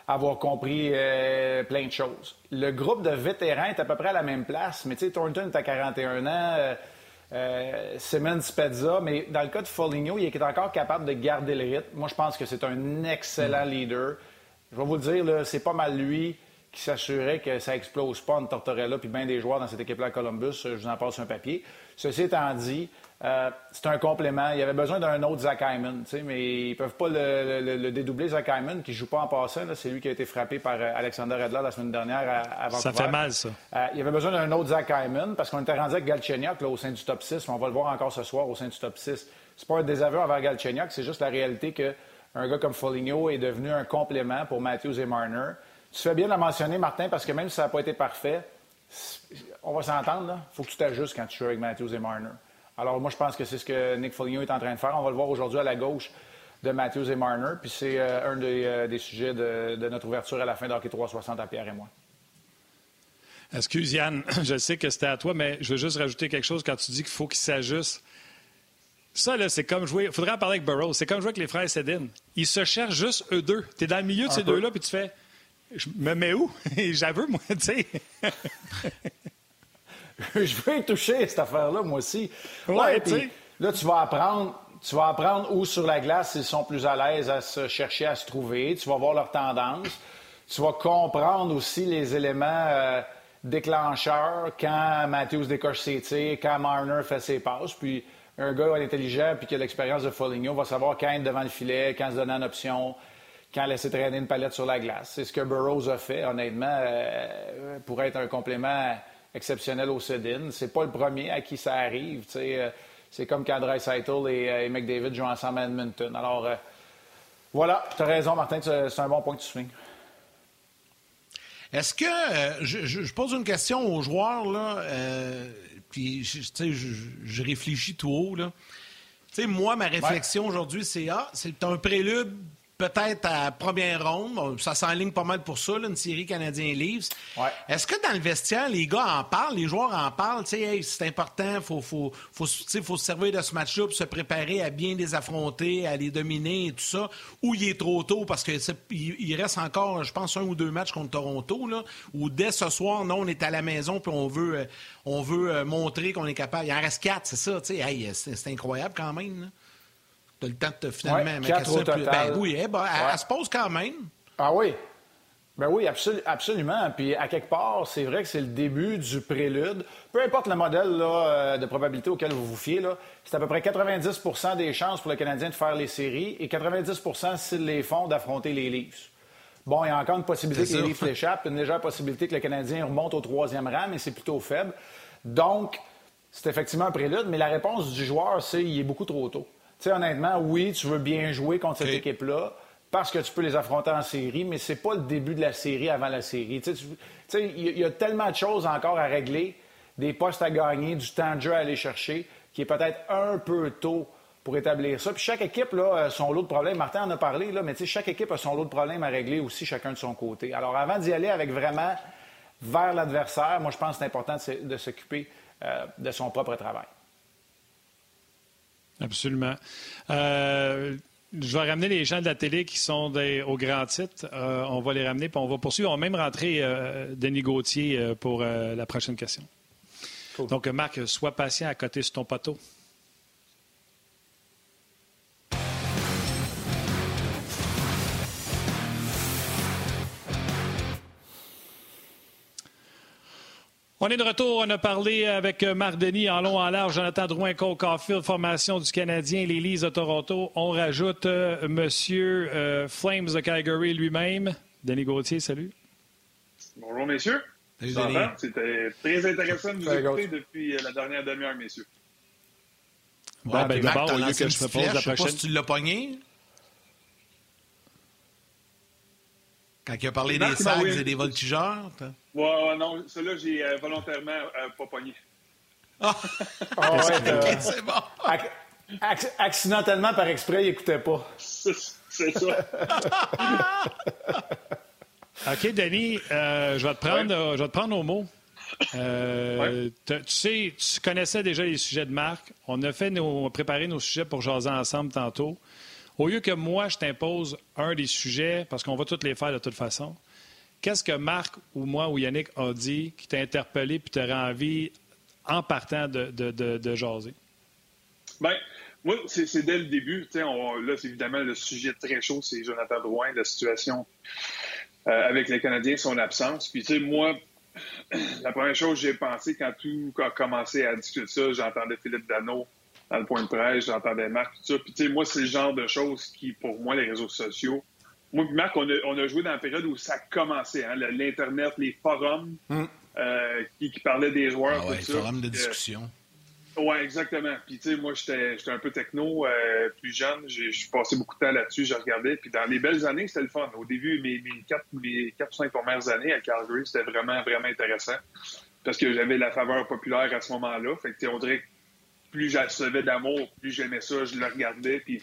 avoir compris euh, plein de choses. Le groupe de vétérans est à peu près à la même place, mais Thornton est à 41 ans. Euh, euh, Simmons Spezza, mais dans le cas de Foligno, il est encore capable de garder le rythme. Moi, je pense que c'est un excellent leader. Je vais vous le dire, c'est pas mal lui qui s'assurait que ça explose pas en Tortorella puis bien des joueurs dans cette équipe-là à Columbus. Je vous en passe un papier. Ceci étant dit, euh, c'est un complément. Il y avait besoin d'un autre Zach Hyman, mais ils ne peuvent pas le, dédoubler, Zach Hyman, qui ne joue pas en passant. C'est lui qui a été frappé par euh, Alexander Edler la semaine dernière à, Vancouver. Ça fait mal, ça. Euh, il y avait besoin d'un autre Zach Hyman, parce qu'on était rendu avec Galchenyuk au sein du top 6. On va le voir encore ce soir au sein du top 6. C'est pas un désaveu envers Galchenyuk, c'est juste la réalité qu'un gars comme Foligno est devenu un complément pour Matthews et Marner. Tu fais bien de la mentionner, Martin, parce que même si ça n'a pas été parfait, on va s'entendre, il faut que tu t'ajustes quand tu joues avec Matthews et Marner. Alors, moi, je pense que c'est ce que Nick Foligno est en train de faire. On va le voir aujourd'hui à la gauche de Matthews et Marner. Puis c'est euh, un euh, des, sujets de, notre ouverture à la fin d'Hockey 360 à Pierre et moi. Excuse Yann, (laughs) je sais que c'était à toi, mais je veux juste rajouter quelque chose quand tu dis qu'il faut qu'ils s'ajustent. Ça, là, c'est comme jouer. Il faudrait en parler avec Burroughs. C'est comme jouer avec les frères Sedin. Ils se cherchent juste eux deux. Tu es dans le milieu de ces deux-là, puis tu fais. Je me mets où? (laughs) J'avoue, moi, tu sais. (laughs) (laughs) je veux y toucher cette affaire-là, moi aussi. Ouais, là, tu vas apprendre. Tu vas apprendre où sur la glace ils sont plus à l'aise à se chercher à se trouver. Tu vas voir leur tendance. Tu vas comprendre aussi les éléments euh, déclencheurs quand Matthews décoche ses tirs, quand Marner fait ses passes. Puis un gars intelligent puis qui a l'expérience de Foligno va savoir quand être devant le filet, quand se donner une option, quand laisser traîner une palette sur la glace. C'est ce que Burroughs a fait, honnêtement, euh, pour être un complément exceptionnel au Sedin. C'est pas le premier à qui ça arrive. Euh, c'est comme quand Dreisaitl et, euh, et, McDavid jouent ensemble à Edmonton. Alors, euh, voilà, tu as raison, Martin, c'est un bon point que tu. Est-ce que, je, pose une question aux joueurs, là, puis je, je, réfléchis tout haut, là. moi, ma réflexion aujourd'hui, c'est ah, c'est un prélude peut-être à première ronde. Ça s'enligne pas mal pour ça, une série Canadien-Leafs. Est-ce que dans le vestiaire, les gars en parlent, les joueurs en parlent? c'est important, il faut, faut, faut, faut, se servir de ce match-là pour se préparer à bien les affronter, à les dominer et tout ça. Ou il est trop tôt parce qu'il il reste encore, je pense, un ou deux matchs contre Toronto, là, où dès ce soir, non, on est à la maison puis on veut, euh, on veut euh, montrer qu'on est capable. Il en reste quatre, c'est ça. c'est incroyable quand même. Là le temps de finalement ouais, quatre au total. Ben oui, eh ben, elle, se pose quand même. Ah oui. Ben oui, absolument. Puis à quelque part, c'est vrai que c'est le début du prélude. Peu importe le modèle euh, de probabilité auquel vous vous fiez, c'est à peu près 90% des chances pour le Canadien de faire les séries et 90% s'ils les font, d'affronter les Leafs. Bon, il y a encore une possibilité que les Leafs l'échappent, une légère possibilité que le Canadien remonte au troisième rang, mais c'est plutôt faible. Donc, c'est effectivement un prélude, mais la réponse du joueur, c'est qu'il est beaucoup trop tôt sais, honnêtement, oui, tu veux bien jouer contre cette équipe-là parce que tu peux les affronter en série, mais c'est pas le début de la série avant la série. Tu sais, il y, a tellement de choses encore à régler, des postes à gagner, du temps de jeu à aller chercher, qui est peut-être un peu tôt pour établir ça. Puis chaque équipe là, a son lot de problèmes. Martin en a parlé, là, mais chaque équipe a son lot de problèmes à régler aussi, chacun de son côté. Alors, avant d'y aller avec vraiment vers l'adversaire, moi, je pense que c'est important de s'occuper de son propre travail. Absolument. Euh, je vais ramener les gens de la télé qui sont au grand titre. Euh, on va les ramener, puis on va poursuivre. On va même rentrer euh, Denis Gauthier pour la prochaine question. Donc, Marc, sois patient à côté sur ton poteau. On est de retour. On a parlé avec Marc Denis en long, en large, Jonathan Drouin, Cole Caulfield, formation du Canadien, les Leafs de Toronto. On rajoute euh, Monsieur euh, Flames de Calgary lui-même. Denis Gauthier, salut. Bonjour, messieurs. C'était très intéressant de vous écouter depuis euh, la dernière demi-heure, messieurs. Bon, ben, d'abord, au lieu que je me pose la prochaine... Je sais pas si tu l'as pogné. Quand il a parlé des sacs et des voltigeurs. Ouais, non, celui-là, j'ai euh, volontairement euh, pas pogné. Ah, oh, ouais, (laughs) c'est bon. accidentellement, par exprès, il n'écoutait pas. C'est ça. (laughs) OK, Denis, euh, je, vais te prendre, je vais te prendre au mot. Tu sais, tu connaissais déjà les sujets de Marc. On a fait nos, préparé nos sujets pour jaser ensemble tantôt. Au lieu que moi, je t'impose un des sujets, parce qu'on va tous les faire de toute façon, qu'est-ce que Marc ou moi ou Yannick a dit qui t'a interpellé puis t'aurait envie, en partant, de, de, jaser? Bien, moi, c'est dès le début. là, c'est évidemment le sujet très chaud, c'est Jonathan Drouin, la situation euh, avec les Canadiens, son absence. Puis, tu sais, moi, (clears throat) la première chose que j'ai pensé quand tout a commencé à discuter ça, j'entendais Philippe Dano dans le point de presse, j'entendais Marc, tout ça. Puis, tu sais, moi, c'est le genre de choses qui, pour moi, les réseaux sociaux, moi Marc, on a, joué dans la période où ça commençait, hein, l'Internet, les forums hum. euh, qui, parlaient des joueurs, ah tout ça. forums de discussion. oui, exactement. Puis, tu sais, moi, j'étais un peu techno, euh, plus jeune. J'ai passé beaucoup de temps là-dessus, je regardais. Puis, dans les belles années, c'était le fun. Au début, mes, mes, quatre, mes quatre ou cinq premières années à Calgary, c'était vraiment, vraiment intéressant. Parce que j'avais la faveur populaire à ce moment-là. Fait que, on dirait que plus j'avais d'amour, plus j'aimais ça, je le regardais, puis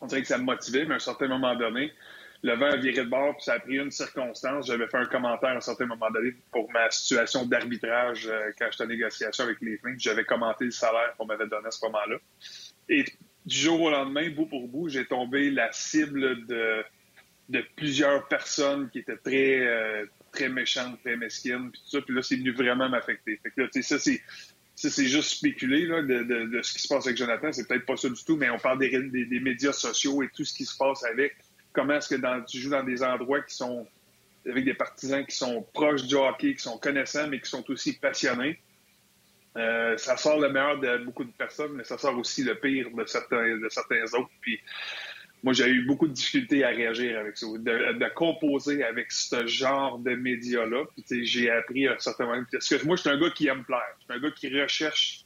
on dirait que ça me motivait, mais à un certain moment donné, le vent a viré de bord, puis ça a pris une circonstance. J'avais fait un commentaire à un certain moment donné pour ma situation d'arbitrage euh, quand j'étais en négociation avec les Flames. J'avais commenté le salaire qu'on m'avait donné à ce moment-là. Et du jour au lendemain, bout pour bout, j'ai tombé la cible de, de plusieurs personnes qui étaient très, euh, très méchantes, très mesquines, puis tout ça. Puis là, c'est venu vraiment m'affecter. Fait que là, tu sais, ça, c'est c'est juste spéculer là, de, de, ce qui se passe avec Jonathan. C'est peut-être pas ça du tout, mais on parle des, des, médias sociaux et tout ce qui se passe avec. Comment est-ce que tu joues dans des endroits qui sont avec des partisans qui sont proches du hockey, qui sont connaissants, mais qui sont aussi passionnés? Euh, ça sort le meilleur de beaucoup de personnes, mais ça sort aussi le pire de certains, de certains autres. Puis moi, j'ai eu beaucoup de difficultés à réagir avec ça, de, composer avec ce genre de médias-là. Puis, j'ai appris à un certain moment. Parce que moi, je suis un gars qui aime plaire. Je suis un gars qui recherche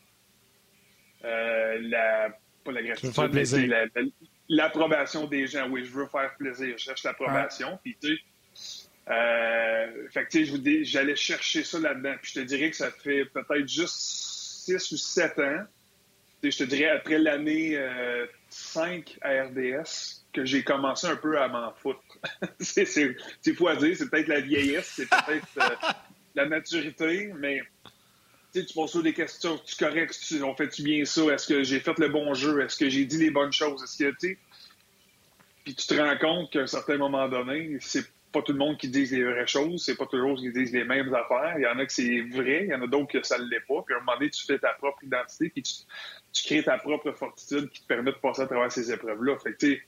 euh, la. Pas la gratitude, mais l'approbation des gens. Oui, je veux faire plaisir. Je cherche l'approbation. Puis, tu sais. Euh, fait que, tu sais, j'allais chercher ça là-dedans. Puis, je te dirais que ça fait peut-être juste 6 ou 7 ans. Je te dirais après l'année. Euh, 5 à RDS que j'ai commencé un peu à m'en foutre. (laughs) c'est fou à dire, c'est peut-être la vieillesse, c'est peut-être euh, (laughs) la maturité, mais tu poses des questions, tu correctes, tu, on fait-tu bien ça, est-ce que j'ai fait le bon jeu, est-ce que j'ai dit les bonnes choses, est-ce que, tu puis tu te rends compte qu'à un certain moment donné, c'est pas tout le monde qui dit les vraies choses, c'est pas toujours qui disent les mêmes affaires. Il y en a que c'est vrai, il y en a d'autres que ça ne l'est pas. Puis à un moment donné, tu fais ta propre identité, puis tu, tu crées ta propre fortitude qui te permet de passer à travers ces épreuves-là. Fait que, tu sais,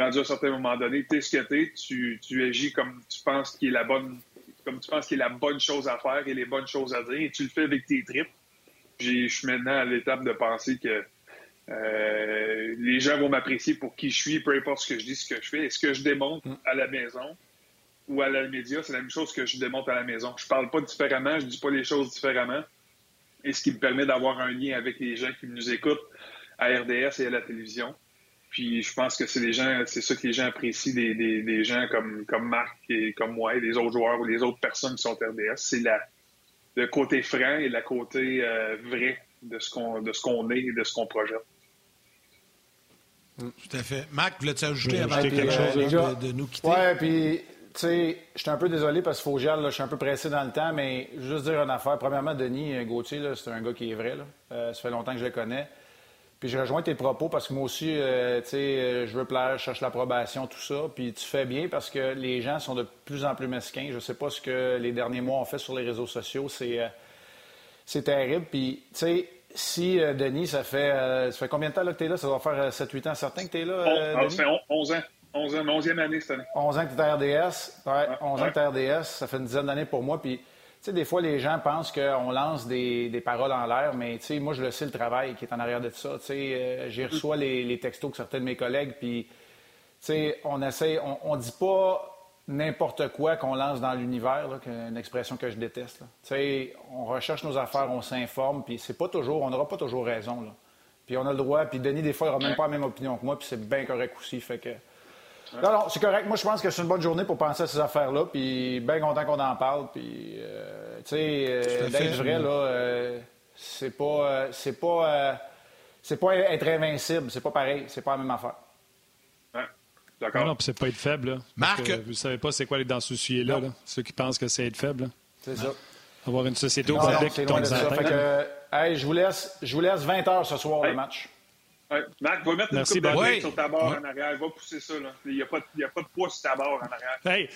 rendu à un certain moment donné, tu es ce que t'es, tu, tu agis comme tu penses qu'il est la bonne, comme tu penses qu'il est la bonne chose à faire et les bonnes choses à dire, et tu le fais avec tes tripes. Je suis maintenant à l'étape de penser que euh, les gens vont m'apprécier pour qui je suis, peu importe ce que je dis, ce que je fais. Et ce que je démontre à la maison ou à la média, c'est la même chose que je démontre à la maison. Je parle pas différemment, je dis pas les choses différemment et ce qui me permet d'avoir un lien avec les gens qui nous écoutent à RDS et à la télévision. Puis je pense que c'est les gens, c'est ça que les gens apprécient des, des, gens comme, comme Marc et comme moi et les autres joueurs ou les autres personnes qui sont RDS. C'est la, le côté franc et le côté euh, vrai de ce qu'on de ce qu'on est et de ce qu'on projette. Tout à fait. Marc, voulais-tu ajouter avant quelque chose de, nous quitter? Oui, puis sais, je suis un peu désolé parce qu'il faut que je suis un peu pressé dans le temps, mais juste dire une affaire. Premièrement, Denis Gauthier, c'est un gars qui est vrai. Là. ça fait longtemps que je le connais. Puis je rejoins tes propos parce que moi aussi, euh, tu sais, euh, je veux plaire, je cherche l'approbation, tout ça. Puis tu fais bien parce que les gens sont de plus en plus mesquins. Je sais pas ce que les derniers mois ont fait sur les réseaux sociaux. C'est, euh, terrible. Puis, tu sais, si, Denis, ça fait, ça fait combien de temps là, que tu es là? Ça doit faire 7-8 ans certain que tu es là, Ça fait 11 ans. 11 ans, 11e année cette année. 11 ans que tu es à RDS. Ouais, 11 ans que tu RDS. Ça fait une dizaine d'années pour moi. Puis, sais, des fois, les gens pensent qu'on lance des, paroles en l'air, mais tu sais, moi, je le sais, le travail qui est en arrière de ça. Tu sais, euh, j'ai reçu les, textos de certains de mes collègues, puis, tu sais, on essaie, on, dit pas n'importe quoi qu'on lance dans l'univers, une expression que je déteste. Tu sais, on recherche nos affaires, on s'informe, puis c'est pas toujours, on n'aura pas toujours raison, là. Puis on a le droit, puis Denis, des fois, il n'aura même pas la même opinion que moi, puis c'est bien correct aussi, fait que... Non, non, c'est correct. Moi, je pense que c'est une bonne journée pour penser à ces affaires-là. Puis, bien content qu'on en parle. Puis, euh, tu sais, euh, d'être vrai, là, euh, c'est pas, c'est pas, c'est pas être invincible. C'est pas pareil. C'est pas la même affaire. D'accord. Non, puis c'est pas être faible. Là, Marc, vous savez pas c'est quoi les dans ce sujet-là. Là, ceux qui pensent que c'est être faible. C'est ça. Avoir une société au complet qui tombe dans fait que, hey, je vous laisse, je vous laisse 20 heures ce soir le match. Ouais. Marc, va mettre une coupe de ouais. sur ta barre en arrière. Va pousser ça. Là. Il n'y a, pas de poids sur ta barre en arrière. Hey.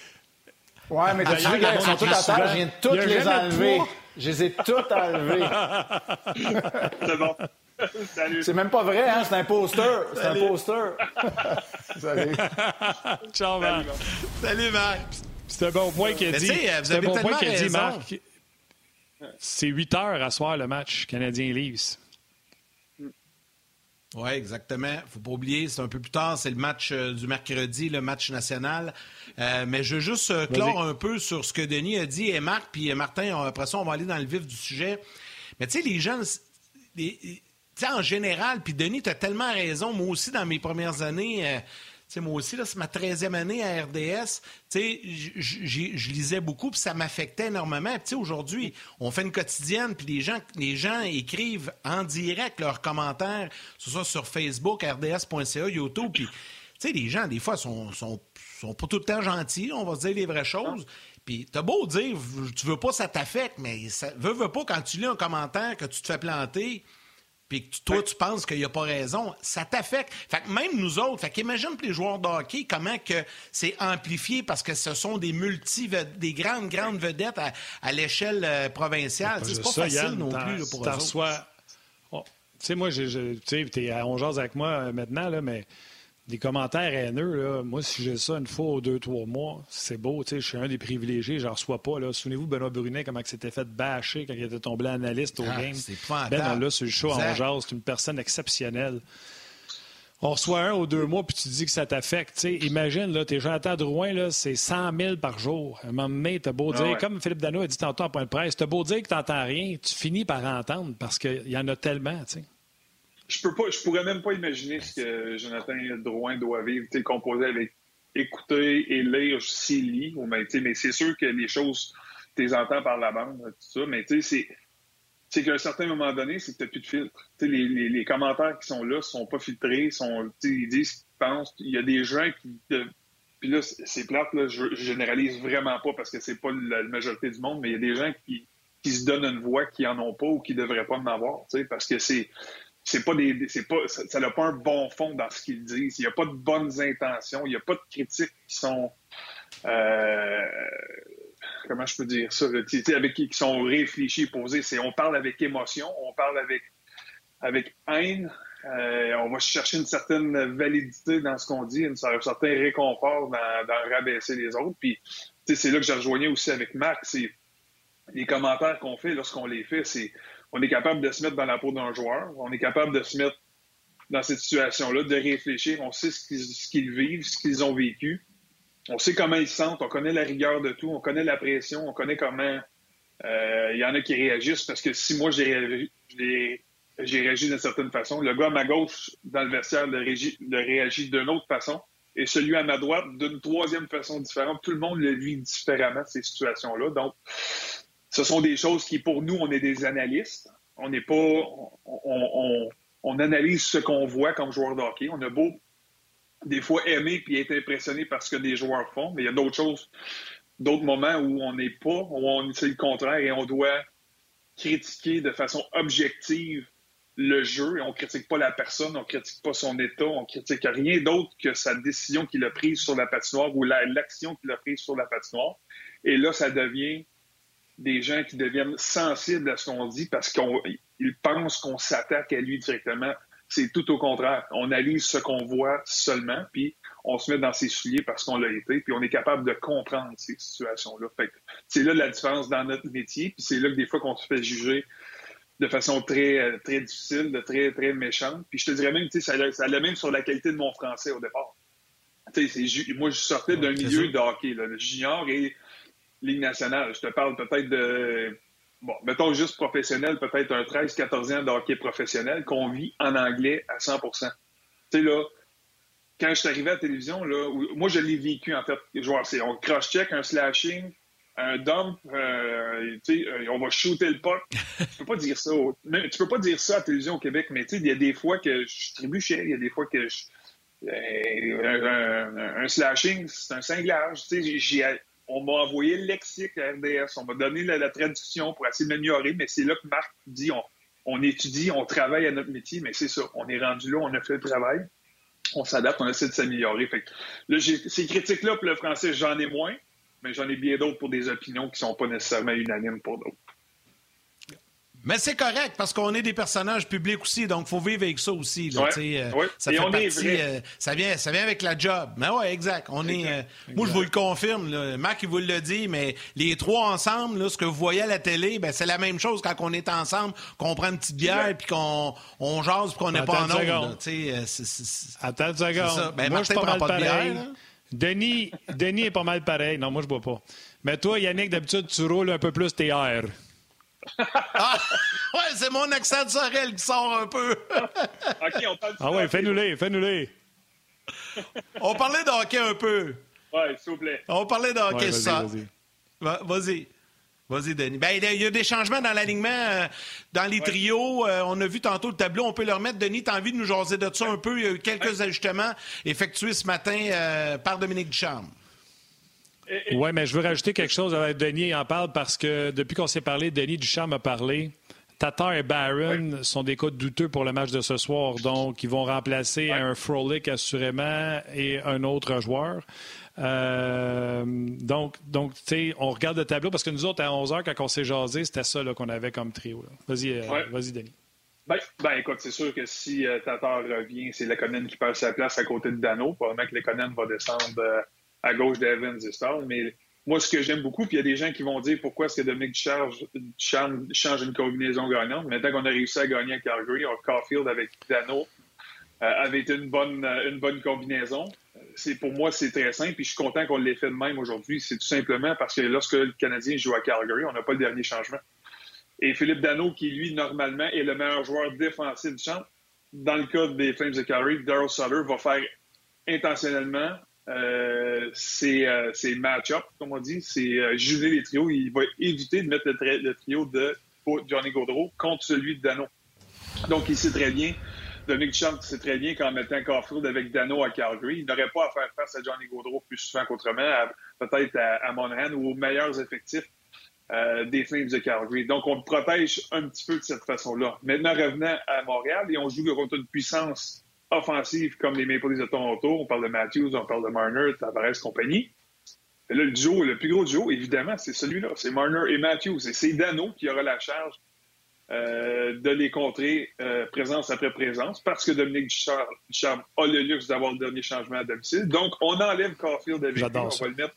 Ouais, mais tu vu qu'ils sont tous à terre. Je viens de toutes les enlever. Je les ai toutes enlevées. (laughs) C'est bon. (laughs) Salut. C'est même pas vrai, hein? C'est un poster. C'est un poster. (laughs) Salut. Ciao, Marc. Salut, Marc. C'est un bon point qu'il a dit. C'est un bon point qu'il a dit, Marc. C'est 8 heures à soir le match Canadien-Leafs. Oui, exactement. faut pas oublier, c'est un peu plus tard, c'est le match euh, du mercredi, le match national. Euh, mais je veux juste euh, clore un peu sur ce que Denis a dit et Marc, puis Martin, après ça, on va aller dans le vif du sujet. Mais tu sais, les jeunes, les, en général, puis Denis, tu as tellement raison, moi aussi, dans mes premières années moi aussi, c'est ma 13e année à RDS. Je lisais beaucoup, puis ça m'affectait énormément. Aujourd'hui, on fait une quotidienne, puis les gens, les gens écrivent en direct leurs commentaires, ce soit sur Facebook, rds.ca, YouTube. Les gens, des fois, sont, sont, sont, pas tout le temps gentils, on va se dire les vraies choses. Puis, t'as beau dire, tu veux pas ça t'affecte, mais ça veut pas quand tu lis un commentaire que tu te fais planter puis que toi, tu penses qu'il n'y a pas raison, ça t'affecte. Fait que même nous autres, fait qu'imagine les joueurs de hockey, comment que c'est amplifié parce que ce sont des multi des grandes, grandes vedettes à, l'échelle euh, provinciale. C'est pas, facile non plus pour eux oh, Tu sais, moi, tu sais, t'es à 11 avec moi euh, maintenant, là, mais des commentaires haineux, là, moi, si j'ai ça une fois ou deux, trois mois, c'est beau. Je suis un des privilégiés, j'en reçois pas. Souvenez-vous, Benoît Brunet, comment il s'était fait bâcher quand il était tombé analyste au ah, game. Ben, on l'a sur le show en jazz. C'est une personne exceptionnelle. On reçoit un ou deux mois, puis tu dis que ça t'affecte. Imagine, là, tes Jonathan Drouin, c'est 100 000 par jour. À un moment donné, t'as beau ah dire, comme Philippe Dano a dit tantôt en point de presse, t'as beau dire que t'entends rien, tu finis par entendre parce qu'il y en a tellement. sais je peux pas, je pourrais même pas imaginer ce que Jonathan Drouin doit vivre, composé avec écouter et lire s'il lit. Mais, mais c'est sûr que les choses, tu les entends par la bande, tout ça. Mais c'est, c'est qu'à un certain moment donné, c'est que tu n'as plus de filtre. Les, les, commentaires qui sont là sont pas filtrés, sont, ils disent ce qu'ils pensent. Il y a des gens qui. puis là, c'est plate, là, je, généralise vraiment pas parce que c'est pas la, majorité du monde, mais il y a des gens qui, qui se donnent une voix qui en ont pas ou qui devraient pas en avoir. Parce que c'est c'est pas des, c'est pas, ça n'a pas un bon fond dans ce qu'ils disent. Il n'y a pas de bonnes intentions. Il n'y a pas de critiques qui sont, euh, comment je peux dire ça, avec qui sont réfléchis, posés. C'est, on parle avec émotion, on parle avec, avec haine. Euh, on va chercher une certaine validité dans ce qu'on dit, un certain réconfort dans, dans rabaisser les autres. Puis, c'est là que je rejoignais aussi avec Marc. C'est les commentaires qu'on fait lorsqu'on les fait, c'est on est capable de se mettre dans la peau d'un joueur, on est capable de se mettre dans cette situation-là, de réfléchir, on sait ce qu'ils vivent, ce qu'ils ont vécu, on sait comment ils se sentent, on connaît la rigueur de tout, on connaît la pression, on connaît comment euh, il y en a qui réagissent. Parce que si moi j'ai réagi, d'une certaine façon, le gars à ma gauche dans le vestiaire le, réagit d'une autre façon. Et celui à ma droite d'une troisième façon différente. Tout le monde le vit différemment, ces situations-là. Donc, ce sont des choses qui, pour nous, on est des analystes. On n'est pas. On, analyse ce qu'on voit comme joueur de hockey. On a beau des fois aimer puis être impressionné par ce que des joueurs font, mais il y a d'autres choses, d'autres moments où on n'est pas, où on c'est le contraire et on doit critiquer de façon objective le jeu et on critique pas la personne, on critique pas son état, on critique rien d'autre que sa décision qu'il a prise sur la patinoire ou l'action qu'il a prise sur la patinoire. Et là, ça devient des gens qui deviennent sensibles à ce qu'on dit parce qu'ils pensent qu'on s'attaque à lui directement. C'est tout au contraire. On analyse ce qu'on voit seulement, puis on se met dans ses souliers parce qu'on l'a été, puis on est capable de comprendre ces situations-là. c'est là la différence dans notre métier, puis c'est là que des fois qu'on se fait juger de façon très, euh, très difficile, de très, très méchante. Puis je te dirais même, tu sais, ça, ça allait même sur la qualité de mon français au départ. Tu sais, moi, je sortais d'un milieu de hockey, là, le junior et Ligue nationale. Je te parle peut-être de, bon, mettons juste professionnel, peut-être un 13-14 ans de hockey professionnel qu'on vit en anglais à 100% Tu sais, là, quand je suis arrivé à la télévision, là, moi, je l'ai vécu, en fait. Genre, c'est, on cross-check, un slashing, un dump, euh, euh, on va shooter le puck. tu peux pas dire ça. tu peux pas dire ça à la télévision au Québec, mais il y a des fois que je trébuchais, il y a des fois que je, euh, un, slashing, c'est un cinglage. On m'a envoyé le lexique à RDS, on m'a donné la, traduction pour essayer de m'améliorer, mais c'est là que Marc dit on, étudie, on travaille à notre métier, mais c'est ça, on est rendu là, on a fait le travail, on s'adapte, on essaie de s'améliorer. ces critiques-là pour le français, j'en ai moins mais j'en ai bien d'autres pour des opinions qui ne sont pas nécessairement unanimes pour d'autres. Mais c'est correct parce qu'on est des personnages publics aussi, donc il faut vivre avec ça aussi. Là, euh, Ça fait partie, euh, ça, vient, ça vient avec la job. Mais oui, exact. On Est, euh, moi, je vous le confirme. Là. Marc, il vous le dit, mais les trois ensemble, là, ce que vous voyez à la télé, ben, c'est la même chose quand on est ensemble, qu'on prend une petite bière puis qu'on on jase puis qu'on n'est pas en onde. Attends une seconde. Ben, moi, je prends pas de bière. Denis, Denis est pas mal pareil. Non, moi, je bois pas. Mais toi, Yannick, d'habitude, tu roules un peu plus tes airs. Ah, (laughs) ouais, c'est mon accent de Sorel qui sort un peu. (laughs) OK, on parle Ah ouais, fais-nous-les, fais-nous-les. (laughs) on parlait de hockey un peu. Ouais, s'il vous plaît. On parlait de hockey, ça. Vas-y. Vas-y. Vas-y, Denis. Ben, il y a des changements dans l'alignement, euh, dans les trios. Euh, on a vu tantôt le tableau. On peut le remettre. Denis, tu as envie de nous jaser de ça un peu? Il y a eu quelques ajustements effectués ce matin euh, par Dominique Ducharme. Oui, mais je veux rajouter quelque chose. Denis en parle parce que depuis qu'on s'est parlé, Denis Ducharme a parlé. Tatar et Barron sont des cas douteux pour le match de ce soir. Donc, ils vont remplacer un Frolic assurément et un autre joueur. Euh, donc, donc tu sais, on regarde le tableau parce que nous autres, à 11 h, quand on s'est jasé, c'était ça qu'on avait comme trio. Vas-y, euh, vas-y, Denis. Ben, ben, écoute, c'est sûr que si euh, Tatar revient, c'est Lekonen qui perd sa place à côté de Dano. Probablement que Lekonen va descendre à gauche d'Evans et Stall. Mais moi, ce que j'aime beaucoup, puis il y a des gens qui vont dire pourquoi est-ce que Dominique Charge, change une combinaison gagnante. Maintenant qu'on a réussi à gagner à Calgary, Caulfield avec Dano avait été une bonne, une bonne combinaison pour moi, c'est très simple. Puis je suis content qu'on l'ait fait de même aujourd'hui. C'est tout simplement parce que lorsque le Canadien joue à Calgary, on n'a pas le dernier changement. Et Philippe Dano, qui lui, normalement, est le meilleur joueur défensif du champ, dans le cas des Flames de Calgary, Daryl Sutter va faire intentionnellement euh, ses, euh, match-up, comme on dit, c'est euh, juger les trios. Il va éviter de mettre le, trio de Johnny Gaudreau contre celui de Dano. Donc, il sait très bien Dominique Duchamp sait très bien qu'en mettant Caulfield avec Dano à Calgary, il n'aurait pas à faire face à Johnny Gaudreau plus souvent qu'autrement, peut-être à, Monahan ou aux meilleurs effectifs euh, des Flames de Calgary. Donc, on le protège un petit peu de cette façon-là. Maintenant, revenant à Montréal, et on joue contre une puissance offensive comme les Maple Leafs de Toronto. On parle de Matthews, on parle de Marner, Tavares, compagnie. Et là, le duo, le plus gros duo, évidemment, c'est celui-là. C'est Marner et Matthews. Et c'est Dano qui aura la charge euh, de les contrer euh, présence après présence parce que Dominique Ducharme a le luxe d'avoir le dernier changement à domicile. Donc, on enlève Caulfield avec lui, on va le mettre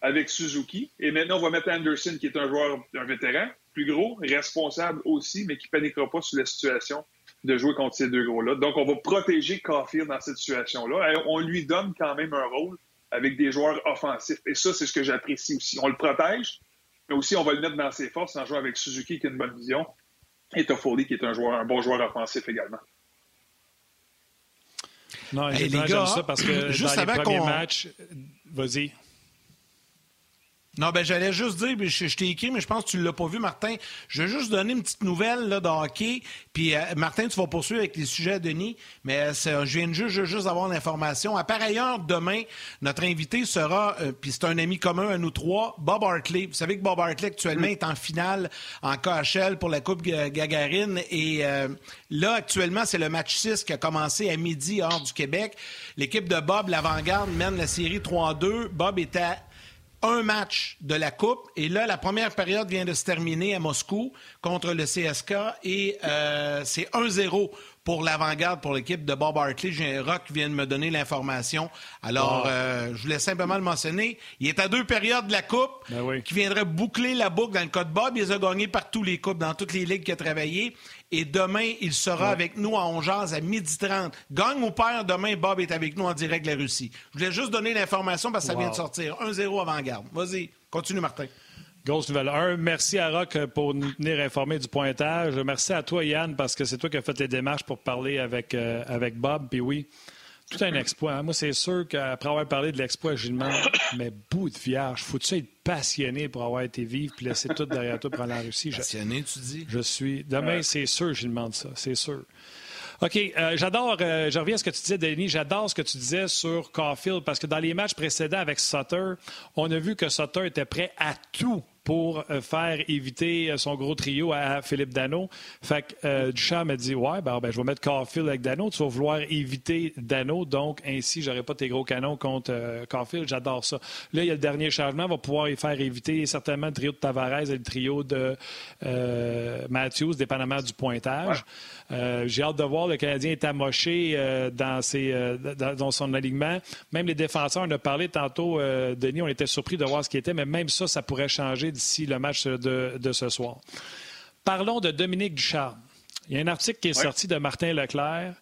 avec Suzuki. Et maintenant, on va mettre Anderson, qui est un joueur, un vétéran, plus gros, responsable aussi, mais qui ne paniquera pas sur la situation de jouer contre ces deux gros-là. Donc, on va protéger Caulfield dans cette situation-là. On lui donne quand même un rôle avec des joueurs offensifs. Et ça, c'est ce que j'apprécie aussi. On le protège, mais aussi on va le mettre dans ses forces en jouant avec Suzuki qui a une bonne vision et Toffoli qui est un, joueur, un bon joueur offensif également. Non, hey, les gars, ça parce que juste dans les premiers matchs, vas-y. Non, ben j'allais juste dire, je, t'ai écrit, mais je pense que tu ne l'as pas vu, Martin. Je vais juste donner une petite nouvelle là, de hockey. Puis, euh, Martin, tu vas poursuivre avec les sujets à Denis, mais euh, je viens juste, juste d'avoir l'information. À par ailleurs, demain, notre invité sera, euh, puis c'est un ami commun à nous trois, Bob Hartley. Vous savez que Bob Hartley, actuellement, est en finale en KHL pour la Coupe Gagarine. Et là, actuellement, c'est le match 6 qui a commencé à midi hors du Québec. L'équipe de Bob, l'avant-garde, mène la série 3-2. Bob est à un match de la Coupe. Et là, la première période vient de se terminer à Moscou contre le CSK et euh, c'est 1-0 pour l'avant-garde, pour l'équipe de Bob Hartley. J'ai un Rock qui vient de me donner l'information. Alors, euh, je voulais simplement le mentionner. Il est à deux périodes de la Coupe ben qui viendrait boucler la boucle dans le cas de Bob. Il a gagnés par tous les Coupes, dans toutes les ligues qu'il a travaillé. Et demain, il sera avec nous à Ongeaz à 12h30. Gagne ou perd, demain, Bob est avec nous en direct de la Russie. Je voulais juste donner l'information parce que ça vient de sortir. 1-0 avant-garde. Vas-y, continue, Martin. Grosse nouvelle. Un, merci à Rock pour nous tenir informés du pointage. Merci à toi, Yann, parce que c'est toi qui as fait les démarches pour parler avec, euh, avec Bob. Puis oui, tout un exploit. Moi, c'est sûr qu'après avoir parlé de l'exploit, Gilles (coughs) mais bout de vierge, faut-tu être passionné pour avoir été vivre puis laisser tout derrière toi pour aller en Russie? Passionné, tu dis? Je suis. Demain, c'est sûr, je demande ça. C'est sûr. OK, euh, j'adore, euh, je reviens à ce que tu disais, Denis, j'adore ce que tu disais sur Caulfield parce que dans les matchs précédents avec Sutter, on a vu que Sutter était prêt à tout pour euh, faire éviter euh, son gros trio à Philippe Dano. Fait que euh, Duchamp m'a dit Ouais, ben, ben, je vais mettre Caulfield avec Dano. Tu vas vouloir éviter Dano, donc ainsi, j'aurai pas tes gros canons contre euh, Caulfield. J'adore ça. Là, il y a le dernier changement, va pouvoir y faire éviter certainement le trio de Tavares et le trio de Matthews, dépendamment du pointage. J'ai hâte de voir. Le Canadien est amoché dans, ses, dans, son alignement. Même les défenseurs, on a parlé tantôt, Denis, on était surpris de voir ce qui était, mais même ça, ça pourrait changer d'ici le match de, ce soir. Parlons de Dominique Ducharme. Il y a un article qui est sorti de Martin Leclerc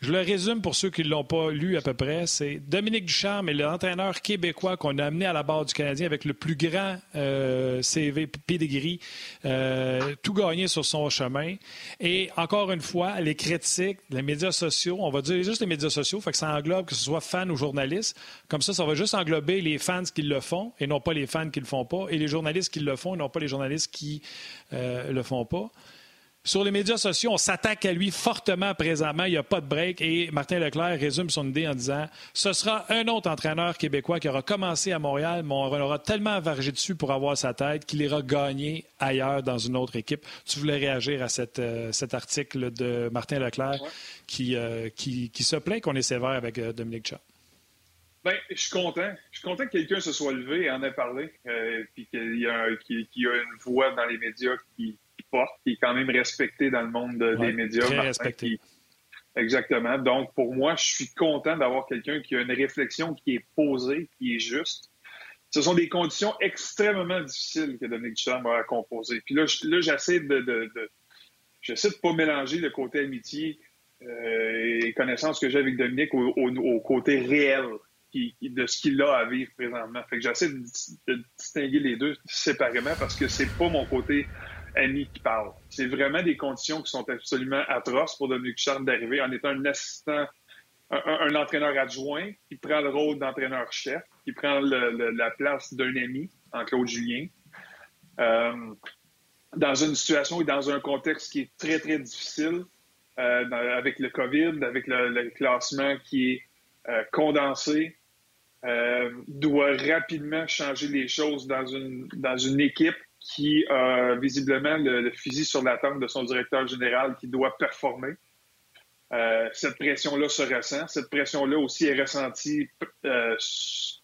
je le résume pour ceux qui ne l'ont pas lu à peu près. C'est Dominique Ducharme est l'entraîneur québécois qu'on a amené à la barre du Canadien avec le plus grand euh, CV pedigree, euh, tout gagné sur son chemin. Et encore une fois, les critiques, les médias sociaux, on va dire juste les médias sociaux, fait que ça englobe que ce soit fans ou journalistes. Comme ça, ça va juste englober les fans qui le font et non pas les fans qui le font pas, et les journalistes qui le font et non pas les journalistes qui euh, le font pas. Sur les médias sociaux, on s'attaque à lui fortement présentement. Il n'y a pas de break. Et Martin Leclerc résume son idée en disant ce sera un autre entraîneur québécois qui aura commencé à Montréal, mais on aura tellement vargé dessus pour avoir sa tête qu'il ira gagner ailleurs dans une autre équipe. Tu voulais réagir à euh, cet article de Martin Leclerc euh, qui, qui, se plaint qu'on est sévère avec euh, Dominique Chat. Bien, je suis content. Je suis content que quelqu'un se soit levé et en ait parlé, puis qu'il y, a une voix dans les médias qui, qui est quand même respecté dans le monde des médias. Très respecté. Exactement. Donc, pour moi, je suis content d'avoir quelqu'un qui a une réflexion qui est posée, qui est juste. Ce sont des conditions extrêmement difficiles que Dominique Duchamp a composer. Puis là, j'essaie de, de, j'essaie de pas mélanger le côté amitié euh, et connaissance que j'ai avec Dominique au, côté réel de ce qu'il a à vivre présentement. Fait que j'essaie de, de, distinguer les deux séparément parce que c'est pas mon côté Qui parle. C'est vraiment des conditions qui sont absolument atroces pour Dominique Charles d'arriver en étant un assistant, un, entraîneur adjoint qui prend le rôle d'entraîneur-chef, qui prend la place d'un ami en Claude Julien. Euh, dans une situation et dans un contexte qui est très, très difficile, euh, avec le COVID, avec le, classement qui est euh, condensé, doit rapidement changer les choses dans une, dans une équipe qui a visiblement le, fusil sur la tempe de son directeur général qui doit performer. Euh, cette pression-là se ressent. Cette pression-là aussi est ressentie euh,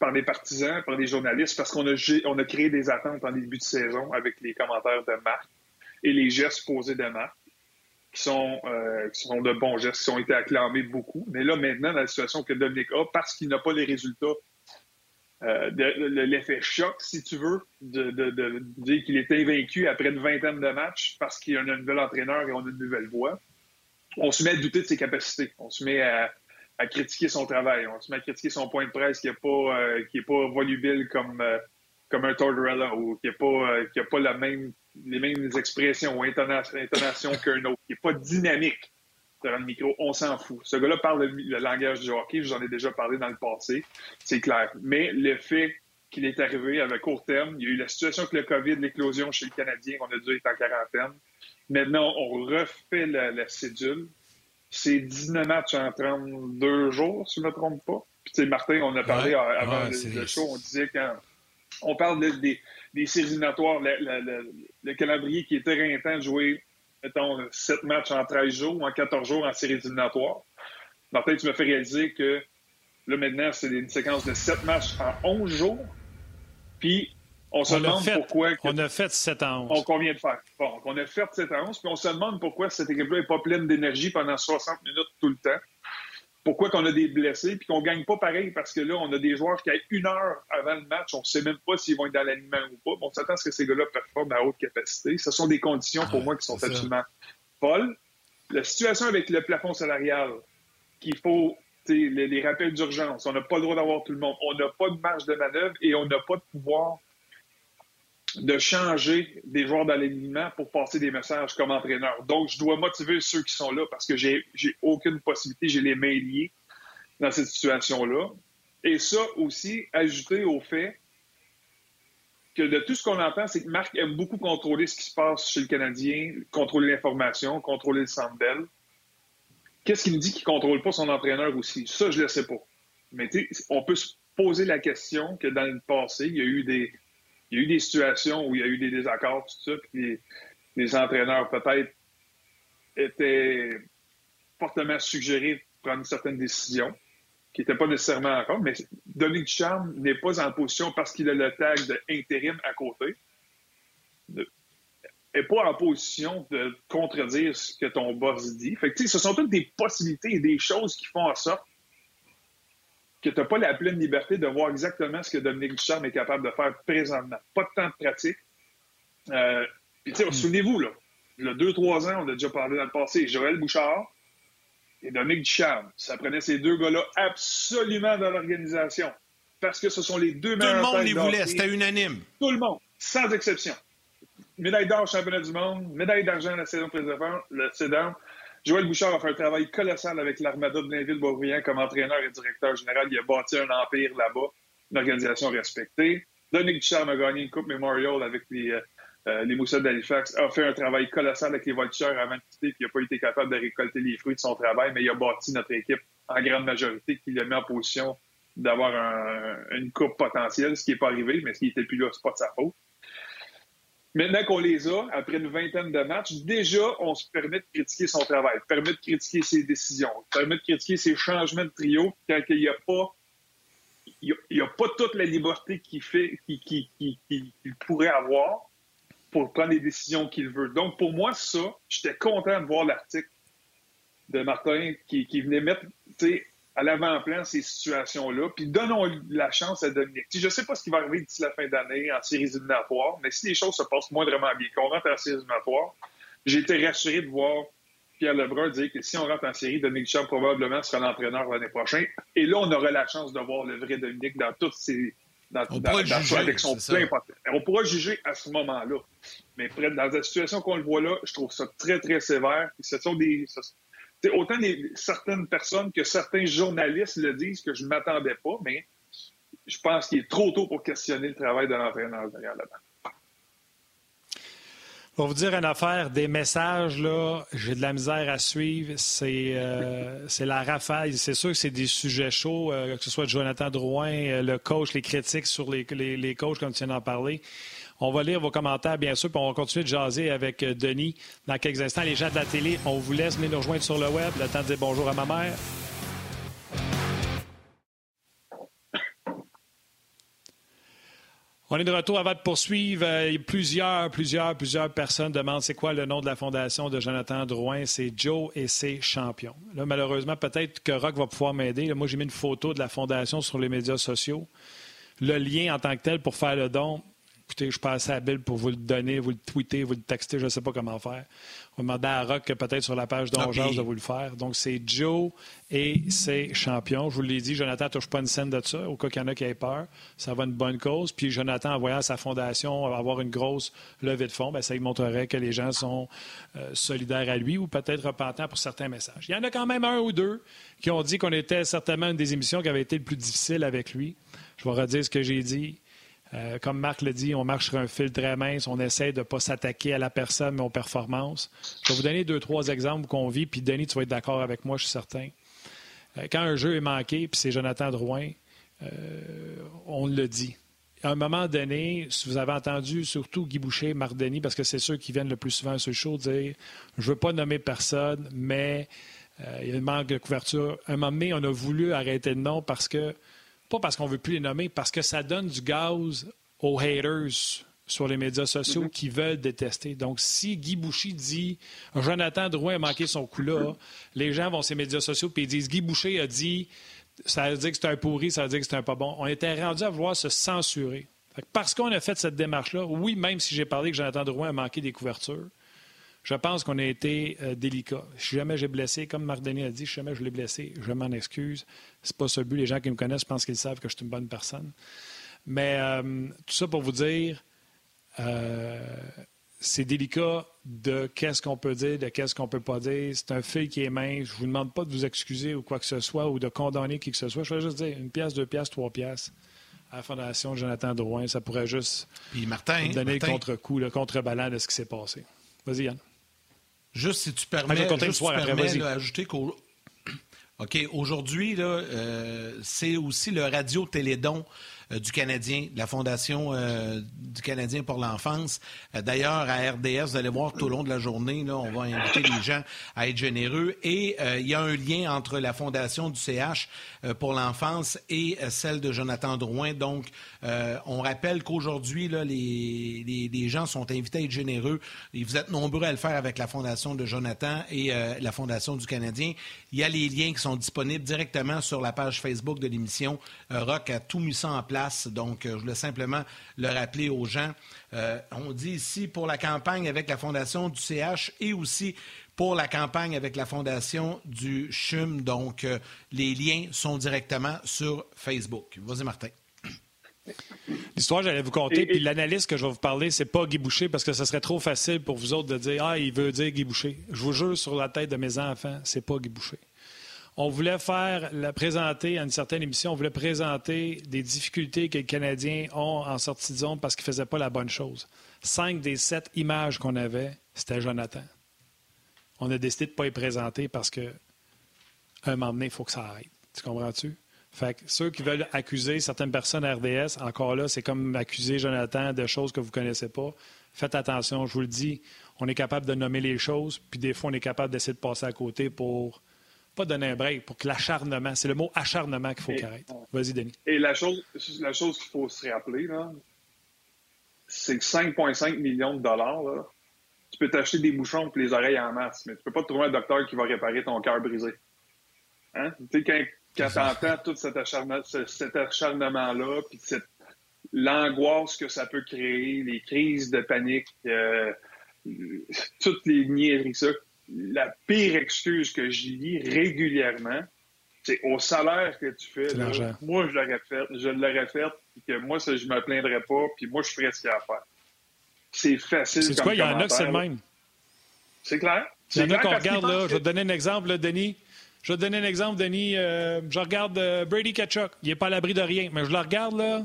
par des partisans, par des journalistes, parce qu'on a, créé des attentes en début de saison avec les commentaires de Marc et les gestes posés de Marc, qui sont, euh, qui sont de bons gestes, qui ont été acclamés beaucoup. Mais là, maintenant, dans la situation que Dominique a, parce qu'il n'a pas les résultats euh, l'effet choc, si tu veux, de, dire qu'il était vaincu après une vingtaine de matchs parce qu'il y a un nouvel entraîneur et on a une nouvelle voix. On se met à douter de ses capacités. On se met à, critiquer son travail. On se met à critiquer son point de presse qui n'est pas, euh, est pas volubile comme, euh, comme un Tortorella ou qui n'a pas, qui a pas la même, les mêmes expressions ou intonations qu'un autre, qui n'est pas dynamique le micro, on s'en fout. Ce gars-là parle le, langage du hockey, je vous en ai déjà parlé dans le passé, c'est clair. Mais le fait qu'il est arrivé avec court terme. Il y a eu la situation avec le COVID, l'éclosion chez le Canadien, on a dû être en quarantaine. Maintenant, on refait la, cédule. C'est 19 matchs en 32 jours, si je ne me trompe pas. Puis, tu sais, Martin, on a parlé avant le, show, on disait quand on parle des, des séries éliminatoires, le, calendrier qui était éreintant de jouer, mettons, 7 matchs en 13 jours ou en 14 jours en séries éliminatoires. Martin, tu me fais réaliser que là, maintenant, c'est une séquence de 7 matchs en 11 jours. Puis, on se demande pourquoi. on a fait 7 à 11. On, convient de faire. Bon, on a fait 7 à 11, puis on se demande pourquoi cette équipe-là n'est pas pleine d'énergie pendant 60 minutes tout le temps. Pourquoi qu'on a des blessés, puis qu'on ne gagne pas pareil, parce que là, on a des joueurs qui, à une heure avant le match, on ne sait même pas s'ils vont être dans l'alignement ou pas. Bon, on s'attend à ce que ces gars-là performent à haute capacité. Ce sont des conditions, pour moi, qui sont absolument folles. La situation avec le plafond salarial, qu'il faut les, les, rappels d'urgence. On n'a pas le droit d'avoir tout le monde. On n'a pas de marge de manœuvre et on n'a pas de pouvoir de changer des joueurs d'alignement pour passer des messages comme entraîneur. Donc, je dois motiver ceux qui sont là parce que j'ai, aucune possibilité, j'ai les mains liées dans cette situation-là. Et ça aussi, ajouté au fait que de tout ce qu'on entend, c'est que Marc aime beaucoup contrôler ce qui se passe chez le Canadien, contrôler l'information, contrôler le centre Qu'est-ce qui me dit qu'il ne contrôle pas son entraîneur aussi? Ça, je ne le sais pas. Mais on peut se poser la question que dans le passé, il y a eu des, il y a eu des situations où il y a eu des désaccords, tout ça, puis les, entraîneurs peut-être étaient fortement suggérés de prendre certaines décisions qui n'étaient pas nécessairement encore, mais Dominique Charme n'est pas en position parce qu'il a le tag d'intérim à côté, n'est pas en position de contredire ce que ton boss dit. Fait que, ce sont toutes des possibilités et des choses qui font en sorte que tu n'as pas la pleine liberté de voir exactement ce que Dominique Ducharme est capable de faire présentement. Pas de temps de pratique. Euh, hmm. souvenez-vous, là, il y a deux, trois ans, on a déjà parlé dans le passé, Joël Bouchard et Dominique Ducharme. Ça prenait ces deux gars-là absolument dans l'organisation. Parce que ce sont les deux meilleurs. Tout le monde les voulait, c'était unanime. Tout le monde, sans exception. Médaille d'or championnat du monde, médaille d'argent à la saison précédente, le Joël Bouchard a fait un travail colossal avec l'Armada de Blainville-Boisbriand comme entraîneur et directeur général. Il a bâti un empire là-bas, une organisation respectée. Dominique Ducharme a gagné une Coupe Memorial avec les, euh, euh les Moussets d'Halifax, a fait un travail colossal avec les Voltigeurs avant de quitter, puis il n'a pas été capable de récolter les fruits de son travail, mais il a bâti notre équipe en grande majorité, qui l'a mis en position d'avoir une coupe potentielle, ce qui n'est pas arrivé, mais ce qui n'était plus là, ce pas de sa faute. Maintenant qu'on les a, après une vingtaine de matchs, déjà, on se permet de critiquer son travail, permet de critiquer ses décisions, permet de critiquer ses changements de trio quand il n'y a pas il n'y a, pas toute la liberté qu'il fait, qu'il pourrait avoir pour prendre les décisions qu'il veut. Donc, pour moi, ça, j'étais content de voir l'article de Martin qui, qui venait mettre à l'avant-plan ces situations-là, puis donnons la chance à Dominique. je ne sais pas ce qui va arriver d'ici la fin d'année en séries éliminatoires, mais si les choses se passent moindrement bien, qu'on rentre en séries éliminatoires, j'ai été rassuré de voir Pierre Lebrun dire que si on rentre en série, Dominique Charles probablement sera l'entraîneur l'année prochaine. Et là, on aura la chance de voir le vrai Dominique dans toutes ses. Dans, on pourra juger, avec son plein On pourra juger à ce moment-là. Mais dans la situation qu'on le voit là, je trouve ça très, très sévère. Ce sont des, autant certaines personnes que certains journalistes le disent que je ne m'attendais pas, mais je pense qu'il est trop tôt pour questionner le travail de l'entraîneur derrière là-bas. Pour vous dire une affaire, des messages, là, j'ai de la misère à suivre. C'est euh, (laughs) la rafale. C'est sûr que c'est des sujets chauds, euh, que ce soit Jonathan Drouin, euh, le coach, les critiques sur les, les, les coachs, comme tu viens d'en parler. On va lire vos commentaires, bien sûr, puis on va continuer de jaser avec euh, Denis dans quelques instants. Les gens de la télé, on vous laisse venir nous rejoindre sur le web. Le temps de dire bonjour à ma mère. On est de retour avant de poursuivre. Euh, plusieurs, plusieurs, plusieurs personnes demandent c'est quoi le nom de la fondation de Jonathan Drouin? C'est Joe et ses champions. Là, malheureusement, peut-être que Rock va pouvoir m'aider. Moi, j'ai mis une photo de la fondation sur les médias sociaux. Le lien en tant que tel pour faire le don, écoutez, je passe à Bill pour vous le donner, vous le tweeter, vous le texter, je ne sais pas comment faire. On va demander à Rock peut-être sur la page d'Ongeance de vous le faire. Donc, c'est Joe et ses champions. Je vous l'ai dit, Jonathan ne touche pas une scène de ça, au cas qu'il y en a qui aient peur. Ça va une bonne cause. Puis Jonathan, en voyant sa fondation avoir une grosse levée de fonds, bien, ça lui montrerait que les gens sont euh, solidaires à lui ou peut-être repentants pour certains messages. Il y en a quand même un ou deux qui ont dit qu'on était certainement une des émissions qui avait été le plus difficile avec lui. Je vais redire ce que j'ai dit Euh, comme Marc le dit, on marche sur un fil très mince, on essaie de ne pas s'attaquer à la personne, mais aux performances. Je vais vous donner deux, trois exemples qu'on vit, puis Denis, tu vas être d'accord avec moi, je suis certain. Euh, quand un jeu est manqué, puis c'est Jonathan Drouin, euh, on le dit. À un moment donné, si vous avez entendu surtout Guy Boucher, Marc Denis, parce que c'est ceux qui viennent le plus souvent à ce show, dire Je ne veux pas nommer personne, mais il y a un manque de couverture. À un moment donné, on a voulu arrêter le nom parce que pas parce qu'on veut plus les nommer, parce que ça donne du gaz aux haters sur les médias sociaux mhm. qui veulent détester. Donc, si Guy Boucher dit Jonathan Drouin a manqué son coup-là, les gens vont sur les médias sociaux et ils disent Guy Boucher a dit ça veut dire que c'est un pourri, ça veut dire que c'est un pas bon. On était rendu à vouloir se censurer. parce qu'on a fait cette démarche-là, oui, même si j'ai parlé que Jonathan Drouin a manqué des couvertures, je pense qu'on a été euh, délicat. Si jamais j'ai blessé, comme Marc Denis a dit, si jamais je l'ai blessé, je m'en excuse. C'est pas ce but. Les gens qui me connaissent, je pense qu'ils savent que je suis une bonne personne. Mais euh, tout ça pour vous dire, euh, c'est délicat de qu'est-ce qu'on peut dire, de qu'est-ce qu'on peut pas dire. C'est un fil qui est mince. Je vous demande pas de vous excuser ou quoi que ce soit ou de condamner qui que ce soit. Je vais juste dire une pièce, deux pièces, trois pièces à la Fondation Jonathan Drouin. Ça pourrait juste Martin, donner le contre-coup, le contre-ballant de ce qui s'est passé. Vas-y, Yann. Juste si tu permets, juste tu ajouter qu'au (clears throat) OK, aujourd'hui, euh, c'est aussi le Radio Télédon euh, du Canadien, la Fondation euh, du Canadien pour l'enfance. Euh, d'ailleurs, à RDS, vous allez voir tout au long de la journée, on va inviter les gens à être généreux. Et il y a un lien entre la Fondation du CH pour l'enfance et celle de Jonathan Drouin. Donc, on rappelle qu'aujourd'hui, les, les, gens sont invités à être généreux. Et vous êtes nombreux à le faire avec la Fondation de Jonathan et la Fondation du Canadien. Il y a les liens qui sont disponibles directement sur la page Facebook de l'émission. Rock a tout ça en place donc, euh, je voulais simplement le rappeler aux gens. Euh, on dit ici pour la campagne avec la Fondation du CH et aussi pour la campagne avec la Fondation du CHUM. Donc, euh, les liens sont directement sur Facebook. Vas-y, Martin. L'histoire, j'allais vous conter. Puis l'analyste que je vais vous parler, c'est pas Guy Boucher, parce que ce serait trop facile pour vous autres de dire Ah, il veut dire Guy Boucher. Je vous jure sur la tête de mes enfants, c'est pas Guy Boucher on voulait faire, la présenter à une certaine émission, on voulait présenter des difficultés que les Canadiens ont en sortie de zone parce qu'ils ne faisaient pas la bonne chose. Cinq des sept images qu'on avait, c'était Jonathan. On a décidé de ne pas y présenter parce que un moment donné, il faut que ça arrête. Tu comprends-tu? Fait ceux qui veulent accuser certaines personnes RDS, encore là, c'est comme accuser Jonathan de choses que vous ne connaissez pas. Faites attention, je vous le dis, on est capable de nommer les choses, puis des fois, on est capable d'essayer de passer à côté pour pas donner un break pour que l'acharnement, c'est le mot acharnement qu'il faut qu'il arrête. Vas-y, Denis. Et la chose, la chose qu'il faut se rappeler, c'est que 5,5 millions de dollars, tu peux t'acheter des bouchons pour les oreilles en masse, mais tu peux pas trouver un docteur qui va réparer ton cœur brisé. Hein? Tu sais, quand, quand tu entends tout cet acharnement-là, puis l'angoisse que ça peut créer, les crises de panique, euh, toutes les niaiseries ça la pire excuse que j'y lis régulièrement, c'est au salaire que tu fais. moi, je l'aurais fait, je l'aurais fait, puis que moi, ça, je me plaindrais pas, puis moi, je ferais ce qu'il y a à faire. C'est facile. C'est quoi? Il y en a que c'est le même? C'est clair. Il y en a qu'on regarde, là. Je vais te donner un exemple, là, Denis. Je vais te donner un exemple, Denis. Euh, je regarde euh, Brady Ketchuk. Il n'est pas à l'abri de rien, mais je le regarde, là.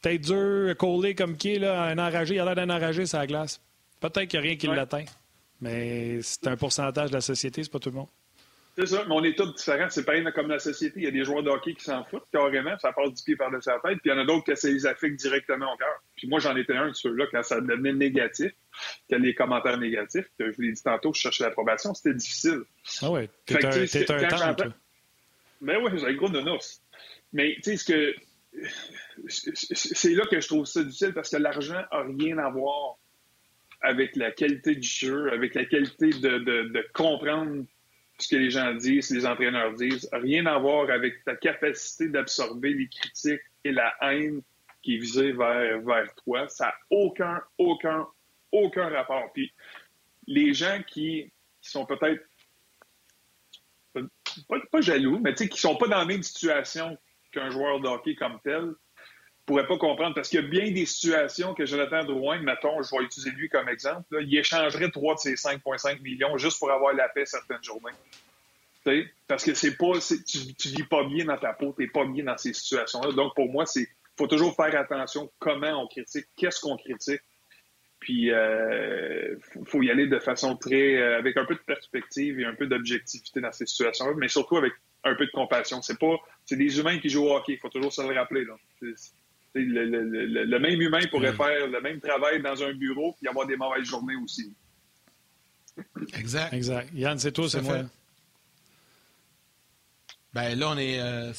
Tête dur, collé comme qui est, là, un enragé. Il a l'air d'un enragé sur la glace. Peut-être qu'il n'y a rien qui l'atteint. Mais c'est un pourcentage de la société, c'est pas tout le monde. C'est ça, mais on est tous différents. C'est pareil comme la société. Il y a des joueurs de hockey qui s'en foutent carrément, ça passe du pied par-dessus la tête, puis il y en a d'autres que ça les affecte directement au cœur. Puis moi, j'en étais un de ceux-là quand ça devenait négatif, quand les commentaires négatifs, que je vous l'ai dit tantôt, je cherchais l'approbation, c'était difficile. Ah ouais, t'es un, un temps, Ben oui, j'ai un gros nonos. Mais tu sais, ce que c'est là que je trouve ça difficile parce que l'argent a rien à voir avec la qualité du jeu, avec la qualité de, comprendre ce que les gens disent, les entraîneurs disent. Rien à voir avec ta capacité d'absorber les critiques et la haine qui est visée vers, vers toi. Ça n'a aucun, aucun, aucun rapport. Puis les gens qui, sont peut-être pas, jaloux, mais qui ne sont pas dans la même situation qu'un joueur de hockey comme tel, pourrais pas comprendre parce qu'il y a bien des situations que Jonathan Drouin, mettons, je vais utiliser lui comme exemple, il échangerait trois de ses 5,5 millions juste pour avoir la paix certaines journées. parce que c'est pas, tu, tu vis pas bien dans ta peau, t'es pas bien dans ces situations-là. Donc pour moi, c'est faut toujours faire attention comment on critique, qu'est-ce qu'on critique. Puis, il euh, faut, y aller de façon très, euh, avec un peu de perspective et un peu d'objectivité dans ces situations-là, mais surtout avec un peu de compassion. C'est pas, c'est des humains qui jouent au hockey. Il faut toujours se le rappeler. Là. Le, même humain pourrait faire le même travail dans un bureau et avoir des mauvaises journées aussi. Exact. Exact. Yann, c'est toi, c'est moi. Ben là, on est, euh,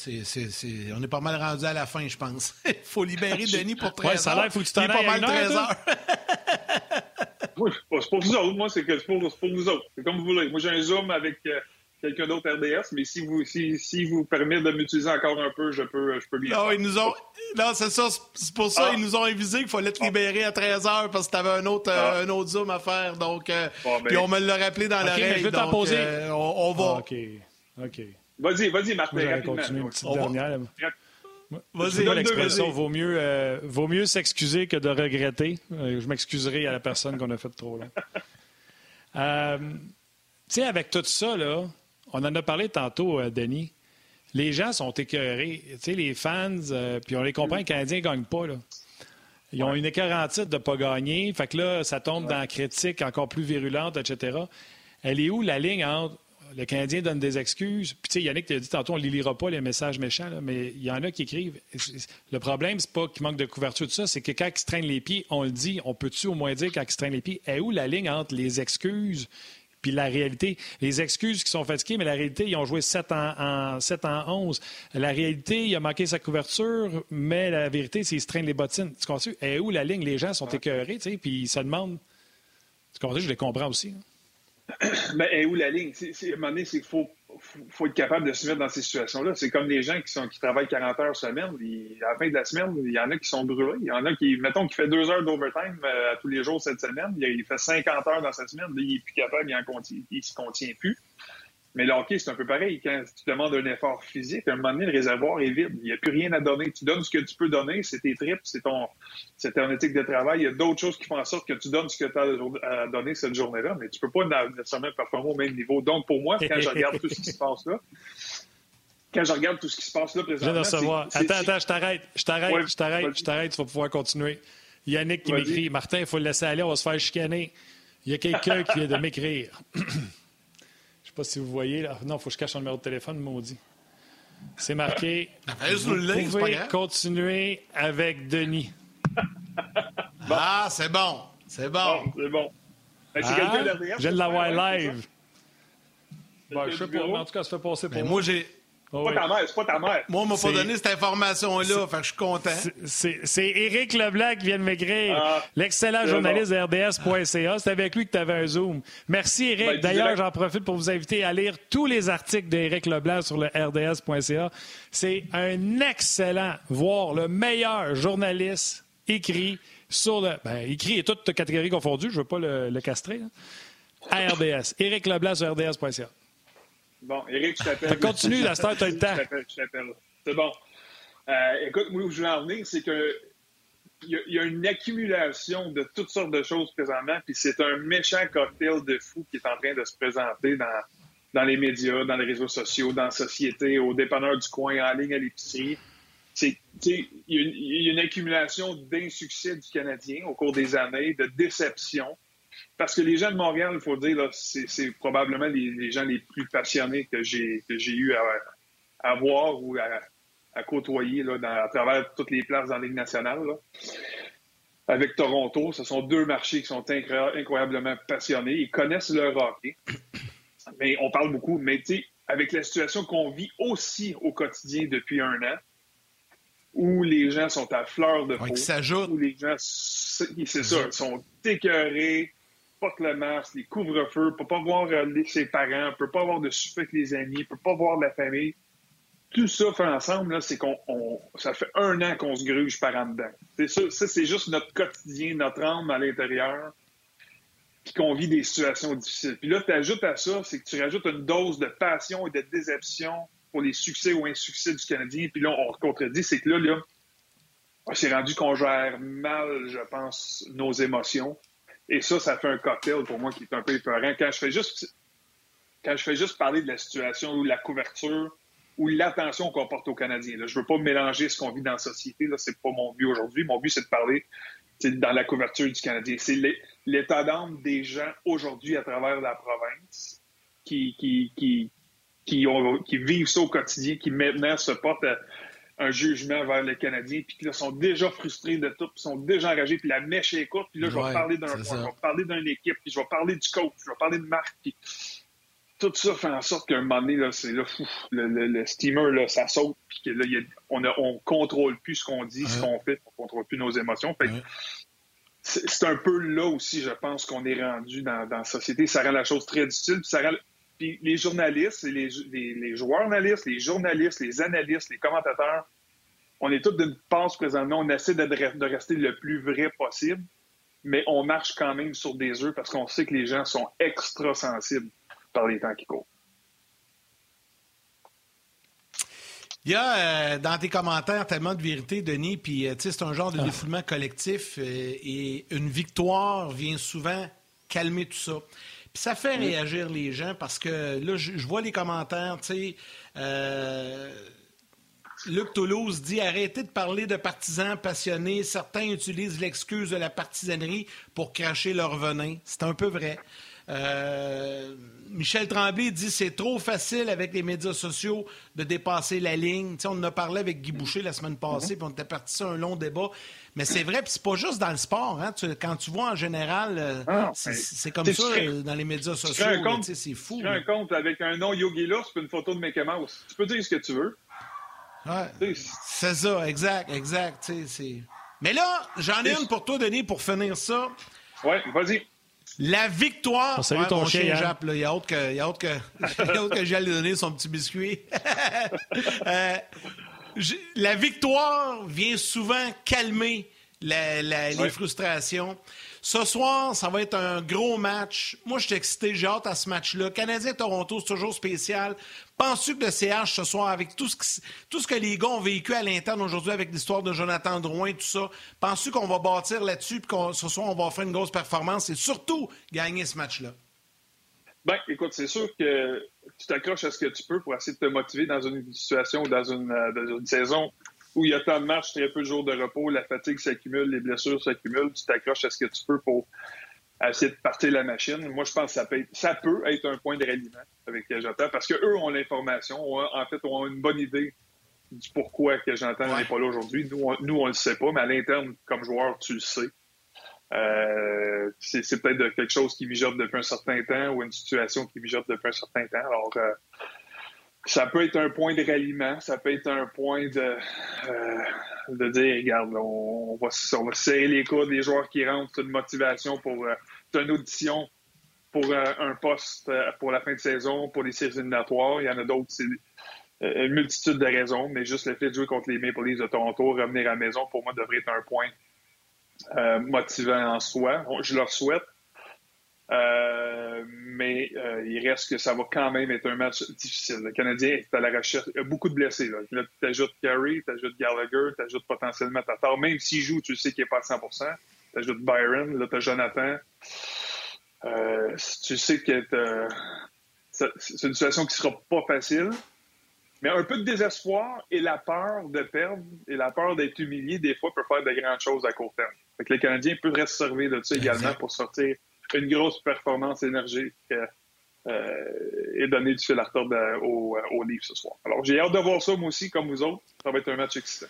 on est pas mal rendu à la fin, je pense. (laughs) Il faut libérer (laughs) Denis pour 13 ouais, ça a l'air, faut que tu t'en pas mal 13 heures. (laughs) c'est pour vous autres. Moi, c'est pour, pour vous autres. C'est comme vous voulez. Moi, j'ai un Zoom avec euh, quelqu'un d'autre RDS, mais si vous, si, si vous permettez de m'utiliser encore un peu, je peux, je peux bien. Non, ils nous ont. Non, c'est ça. C'est pour ça qu'ils ah. nous ont avisé qu'il fallait te libérer à 13 heures parce que tu avais un autre, euh, ah. un autre Zoom à faire. Donc, ben... puis on me l'a rappelé dans okay, l'oreille. Je vais t'en poser. on, on, va. Ah, OK. OK. Vas-y, vas-y, Martin. Moi, continuer une petite dernière. Vas-y, l'expression vaut mieux, euh, vaut mieux s'excuser que de regretter. Euh, je m'excuserai à la personne qu'on a fait trop long. (laughs) euh, tu sais, avec tout ça, là, on en a parlé tantôt, euh, Denis. Les gens sont écœurés. Tu sais, les fans, puis on les comprend, les Canadiens ne gagnent pas. Là. Ils ont une écœurantite de ne pas gagner. Fait que là, ça tombe dans la critique encore plus virulente, etc. Elle est où la ligne entre le Canadien donne des excuses? Puis, tu sais, Yannick t'a dit tantôt, on ne lira pas les messages méchants, mais il y en a qui écrivent. Le problème, c'est pas qu'il manque de couverture de ça, c'est que quand ils se traînent les pieds, on le dit. On peut-tu au moins dire quand ils se traînent les pieds? Et où la ligne entre les excuses puis la réalité. Les excuses qui sont fatiguées, mais la réalité, ils ont joué 7 en, 7 en 11. La réalité, il a manqué sa couverture, mais la vérité, c'est qu'il se traîne les bottines. Tu comprends? Et où la ligne? Les gens sont écœurés, tu sais, puis ils se demandent. Tu comprends? Je les comprends aussi. (coughs) Mais où la ligne? à un moment donné, c'est qu'il faut, faut, être capable de se mettre dans ces situations-là. C'est comme des gens qui, sont, qui travaillent 40 heures semaine. à la fin de la semaine, il y en a qui sont brûlés. Il y en a qui, mettons, qui fait deux heures d'overtime euh, tous les jours cette semaine. Il, fait 50 heures dans sa semaine. il est plus capable, il ne se contient plus. Mais le hockey, c'est un peu pareil. Quand tu demandes un effort physique, à un moment donné, le réservoir est vide. Il n'y a plus rien à donner. Tu donnes ce que tu peux donner, c'est tes tripes, c'est ton, c'est ton éthique de travail. Il y a d'autres choses qui font en sorte que tu donnes ce que tu as à donner cette journée-là, mais tu peux pas nécessairement performer au même niveau. Donc, pour moi, quand je regarde tout ce qui se passe là, quand je regarde tout ce qui se passe là présentement. Je viens de Attends, attends, je t'arrête. Je t'arrête, je t'arrête, je t'arrête. Tu vas pouvoir continuer. Yannick qui m'écrit Martin, il faut le laisser aller, on va se faire chicaner. Il y a quelqu'un qui vient de m'écrire. (clears throat) sais pas si vous voyez. Là. Non, il faut que je cache un numéro de téléphone, maudit. C'est marqué. (laughs) Vous pouvez continuer avec Denis. (laughs) Ah, c'est bon. C'est bon. c'est bon. Ben, ah, Je viens de l'avoir live. Bon, je sais pas, en tout cas, ça fait passer pour ben, moi. Moi, j'ai. C'est pas ta mère, c'est pas ta mère. Moi, on m'a pas donné cette information-là, fait que je suis content. C'est Éric Leblanc qui vient de m'écrire, ah, l'excellent journaliste de RDS.ca. C'est avec lui que tu avais un Zoom. Merci, Éric. Ben, D'ailleurs, j'en profite pour vous inviter à lire tous les articles d'Éric Leblanc sur le RDS.ca. C'est un excellent, voire le meilleur journaliste écrit sur le. Ben, écrit et toutes catégories confondues, je veux pas le, castrer, à RDS. Éric Leblanc sur RDS.ca. Bon, Eric, je t'appelle. (laughs) Continue, la star, tu as le temps. Je t'appelle. C'est bon. Euh, écoute, moi, où je veux en venir, c'est que il y, a une accumulation de toutes sortes de choses présentement, puis c'est un méchant cocktail de fou qui est en train de se présenter dans, dans les médias, dans les réseaux sociaux, dans la société, aux dépanneurs du coin, en ligne, à l'épicerie. Il y, a une accumulation d'insuccès du Canadien au cours des années, de déception. Parce que les gens de Montréal, il faut dire, c'est probablement les, gens les plus passionnés que j'ai eu à, voir ou à, côtoyer là, à travers toutes les places dans la Ligue nationale. Avec Toronto, ce sont deux marchés qui sont incroyablement passionnés. Ils connaissent le hockey. Mais on parle beaucoup. Mais avec la situation qu'on vit aussi au quotidien depuis un an, où les gens sont à fleur de peau, où les gens, c'est ça, sont écœurés, le masque, les couvre-feux, ne peut pas voir euh, ses parents, ne peut pas avoir de souper avec les amis, ne peut pas voir la famille. Tout ça fait ensemble, c'est qu'on ça fait un an qu'on se gruge par en dedans. C'est ça, c'est juste notre quotidien, notre âme à l'intérieur, puis qu'on vit des situations difficiles. Puis là, tu ajoutes à ça, c'est que tu rajoutes une dose de passion et de déception pour les succès ou insuccès du Canadien. Puis là, on contredit, c'est que là, là, c'est rendu qu'on gère mal, je pense, nos émotions. Et ça, ça fait un cocktail pour moi qui est un peu épeurant. Quand je fais juste, quand je fais juste parler de la situation ou la couverture, ou l'attention qu'on porte aux Canadiens. Je ne veux pas mélanger ce qu'on vit dans la société. Ce n'est pas mon but aujourd'hui. Mon but, c'est de parler dans la couverture du Canadien. C'est l'état d'âme des gens aujourd'hui à travers la province qui, qui, qui, qui, qui vivent ça au quotidien, qui maintenant se portent un jugement vers les Canadiens, puis qui là, sont déjà frustrés de tout, puis sont déjà enragés, puis la mèche est courte, puis là, je vais parler d'un point, je vais parler d'une équipe, puis je vais parler du coach, je vais parler de Marc, puis tout ça fait en sorte qu'à un moment donné, là, c'est là, fou, le, le, steamer, là, ça saute, puis que là, on ne on contrôle plus ce qu'on dit, ce qu'on fait, on contrôle plus nos émotions. Fait c'est un peu là aussi, je pense, qu'on est rendu dans, dans, la société. Ça rend la chose très difficile, puis ça rend puis les journalistes, les, les, les, joueurs analystes, les journalistes, les analystes, les commentateurs, on est tous d'une passe présentement. On essaie de, de, rester le plus vrai possible, mais on marche quand même sur des œufs parce qu'on sait que les gens sont extra sensibles par les temps qui courent. Il y a euh, dans tes commentaires tellement de vérité, Denis, puis euh, c'est un genre de ah. défoulement collectif euh, et une victoire vient souvent calmer tout ça. Puis ça fait réagir les gens parce que là, je, vois les commentaires, tu sais. Euh, Luc Toulouse dit arrêtez de parler de partisans passionnés. Certains utilisent l'excuse de la partisanerie pour cracher leur venin. C'est un peu vrai. Euh, Michel Tremblay dit c'est trop facile avec les médias sociaux de dépasser la ligne. on en a parlé avec Guy Boucher la semaine passée, puis on était parti sur un long débat. Mais c'est vrai, puis c'est pas juste dans le sport. Hein. quand tu vois en général, euh, ah, c'est comme ça euh, dans les médias sociaux. C'est fou. Tu un compte avec un nom Yogi Lost puis une photo de Mickey Mouse. Tu peux dire ce que tu veux. c'est ça, exact, exact. Mais là, j'en ai une pour toi, Denis, pour finir ça. Oui, vas-y. La victoire. Salut ton chien, Jap, Il y a autre que, il y a autre que, (laughs) que j'allais donner son petit biscuit. (laughs) Euh, la victoire vient souvent calmer les frustrations. Ce soir, ça va être un gros match. Moi, je suis excité, j'ai hâte à ce match-là. Canadien-Toronto, c'est toujours spécial. Penses-tu que le CH ce soir, avec tout ce, que, tout ce que les gars ont vécu à l'interne aujourd'hui avec l'histoire de Jonathan Drouin, tout ça, penses-tu qu'on va bâtir là-dessus et que ce soir, on va faire une grosse performance et surtout gagner ce match-là? Bien, écoute, c'est sûr que tu t'accroches à ce que tu peux pour essayer de te motiver dans une situation ou dans une, euh, dans une saison où il y a tant de matchs, très peu de jours de repos, la fatigue s'accumule, les blessures s'accumulent, tu t'accroches à ce que tu peux pour essayer de partir la machine. Moi, je pense que ça peut être, ça peut être un point de ralliement avec Jonathan parce qu'eux ont l'information, en fait, ont une bonne idée du pourquoi que Jonathan n'est pas là aujourd'hui. Nous, on, nous, on le sait pas, mais à l'interne, comme joueur, tu le sais. Euh, c'est peut-être quelque chose qui mijote depuis un certain temps ou une situation qui mijote depuis un certain temps. Alors, euh, ça peut être un point de ralliement, ça peut être un point de, euh, de dire, regarde, on, va, on va serrer les coudes, les joueurs qui rentrent, une motivation pour euh, une audition pour euh, un poste pour la fin de saison, pour les séries éliminatoires. Il y en a d'autres, c'est une multitude de raisons, mais juste le fait de jouer contre les Maple Leafs de Toronto, revenir à la maison, pour moi, devrait être un point motivant en soi. Je leur souhaite. Euh, mais euh, il reste que ça va quand même être un match difficile. Le Canadien est à la recherche. Il y a beaucoup de blessés. Là, tu ajoutes Carey, tu ajoutes Gallagher, tu ajoutes potentiellement Tatar. Même s'il joue, tu sais qu'il n'est pas à 100 Tu ajoutes Byron, là, tu as Jonathan. Euh, tu sais que c'est une situation qui sera pas facile. Mais un peu de désespoir et la peur de perdre et la peur d'être humilié, des fois, peut faire de grandes choses à court terme. Fait que les Canadiens peuvent se servir de ça également pour sortir une grosse performance énergique euh, et donner du fil à retordre au, au livre ce soir. Alors, j'ai hâte de voir ça, moi aussi, comme vous autres. Ça va être un match excitant.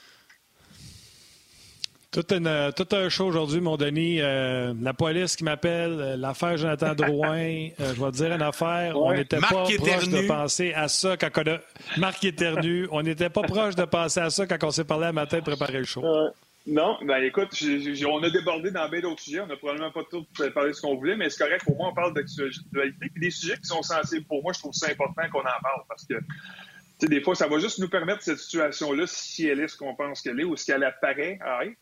Tout, tout un show aujourd'hui, mon Denis. Euh, la police qui m'appelle, euh, l'affaire Jonathan Drouin. (laughs) je vais te dire une affaire. On n'était pas proche de penser à ça quand on a. Marc éternu. On n'était pas proche de penser à ça quand on s'est parlé à matin de préparer le show. Non, ben écoute, on a débordé dans bien d'autres sujets. On n'a probablement pas tout parlé de ce qu'on voulait, mais c'est correct. Pour moi, on parle d'actualité. Puis des sujets qui sont sensibles pour moi, je trouve ça important qu'on en parle parce que, tu sais, des fois, ça va juste nous permettre cette situation-là, si elle est ce qu'on pense qu'elle est ou ce qu'elle apparaît à être,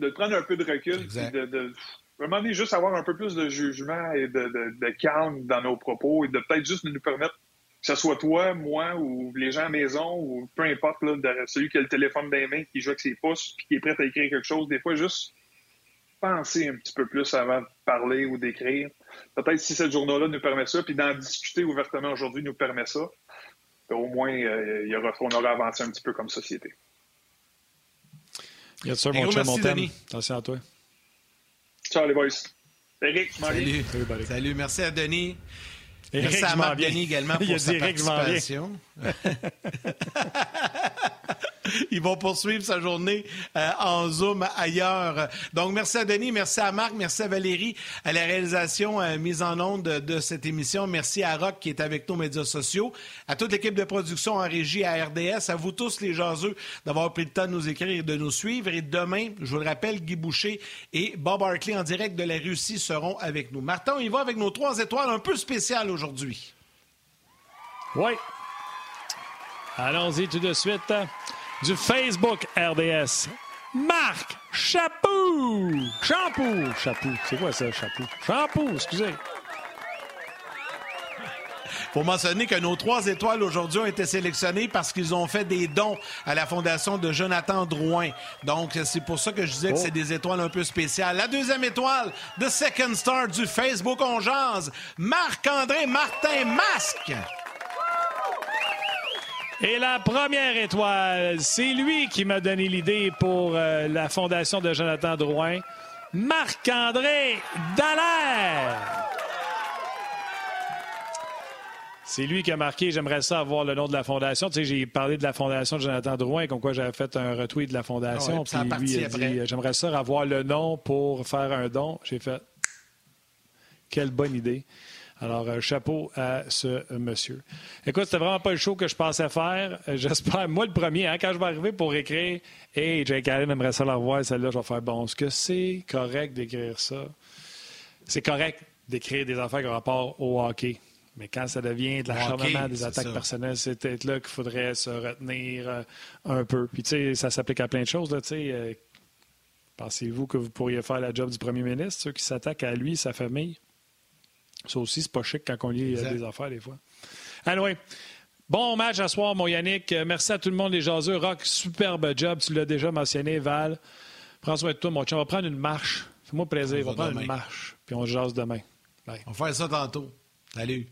de prendre un peu de recul, de, de vraiment juste avoir un peu plus de jugement et de, de, de calme dans nos propos et de peut-être juste nous permettre que ce soit toi, moi ou les gens à la maison ou peu importe, là, celui qui a le téléphone dans les mains, qui joue avec ses pouces puis qui est prêt à écrire quelque chose, des fois, juste penser un petit peu plus avant de parler ou d'écrire. Peut-être si cette journée-là nous permet ça, puis d'en discuter ouvertement aujourd'hui nous permet ça. au moins, il y aura, on aura avancé un petit peu comme société. Bien sûr, mon mon Attention à toi. Ciao, les boys. Eric, Salut. Salut, Salut. Merci à Denis. Merci à Marc Denis également (laughs) pour sa participation. (laughs) (laughs) Ils vont poursuivre sa journée euh, en Zoom ailleurs. Donc, merci à Denis, merci à Marc, merci à Valérie à la réalisation euh, mise en onde de, cette émission. Merci à Rock qui est avec nos médias sociaux, à toute l'équipe de production en régie à RDS, à vous tous les jaseux d'avoir pris le temps de nous écrire et de nous suivre. Et demain, je vous le rappelle, Guy Boucher et Bob Hartley en direct de la Russie seront avec nous. Martin, il va avec nos trois étoiles un peu spéciales aujourd'hui. Oui. Allons-y tout de suite. Du Facebook RDS. Marc Chapeau! Shampoo! Chapeau. C'est quoi ça, chapeau? Shampoo, excusez. Pour mentionner que nos trois étoiles aujourd'hui ont été sélectionnées parce qu'ils ont fait des dons à la fondation de Jonathan Drouin. Donc, c'est pour ça que je disais que c'est oh. des étoiles un peu spéciales. La deuxième étoile, The Second Star du Facebook On Marc-André Martin Masque. Et la première étoile, c'est lui qui m'a donné l'idée pour euh, la fondation de Jonathan Drouin, Marc-André Dallaire. C'est lui qui a marqué, j'aimerais ça avoir le nom de la fondation. Tu sais, j'ai parlé de la fondation de Jonathan Drouin, comme quoi j'avais fait un retweet de la fondation. puis lui a dit, j'aimerais ça avoir le nom pour faire un don. J'ai fait, quelle bonne idée. Alors, euh, chapeau à ce euh, monsieur. Écoute, c'était vraiment pas le show que je pensais faire. Euh, j'espère, moi le premier, hein, quand je vais arriver pour écrire Hey, Jake Allen aimerait ça la revoir, celle-là, je vais faire bon. Est-ce que c'est correct d'écrire ça? C'est correct d'écrire des affaires qui ont rapport au hockey. Mais quand ça devient de l'acharnement, des attaques personnelles, c'est peut-être là qu'il faudrait se retenir un peu. Puis, tu sais, ça s'applique à plein de choses. Tu sais, pensez-vous que vous pourriez faire la job du premier ministre, ceux qui s'attaquent à lui, sa famille? Ça aussi, c'est pas chic quand on lit euh, des affaires des fois. Anyway, bon match à soir, mon Yannick. Euh, merci à tout le monde, les jaseux. Rock, superbe job. Tu l'as déjà mentionné, Val. Prends soin de toi, mon chum. On va prendre une marche. Fais-moi plaisir. On va, prendre une marche. Puis on jase demain. On va faire ça tantôt. Salut.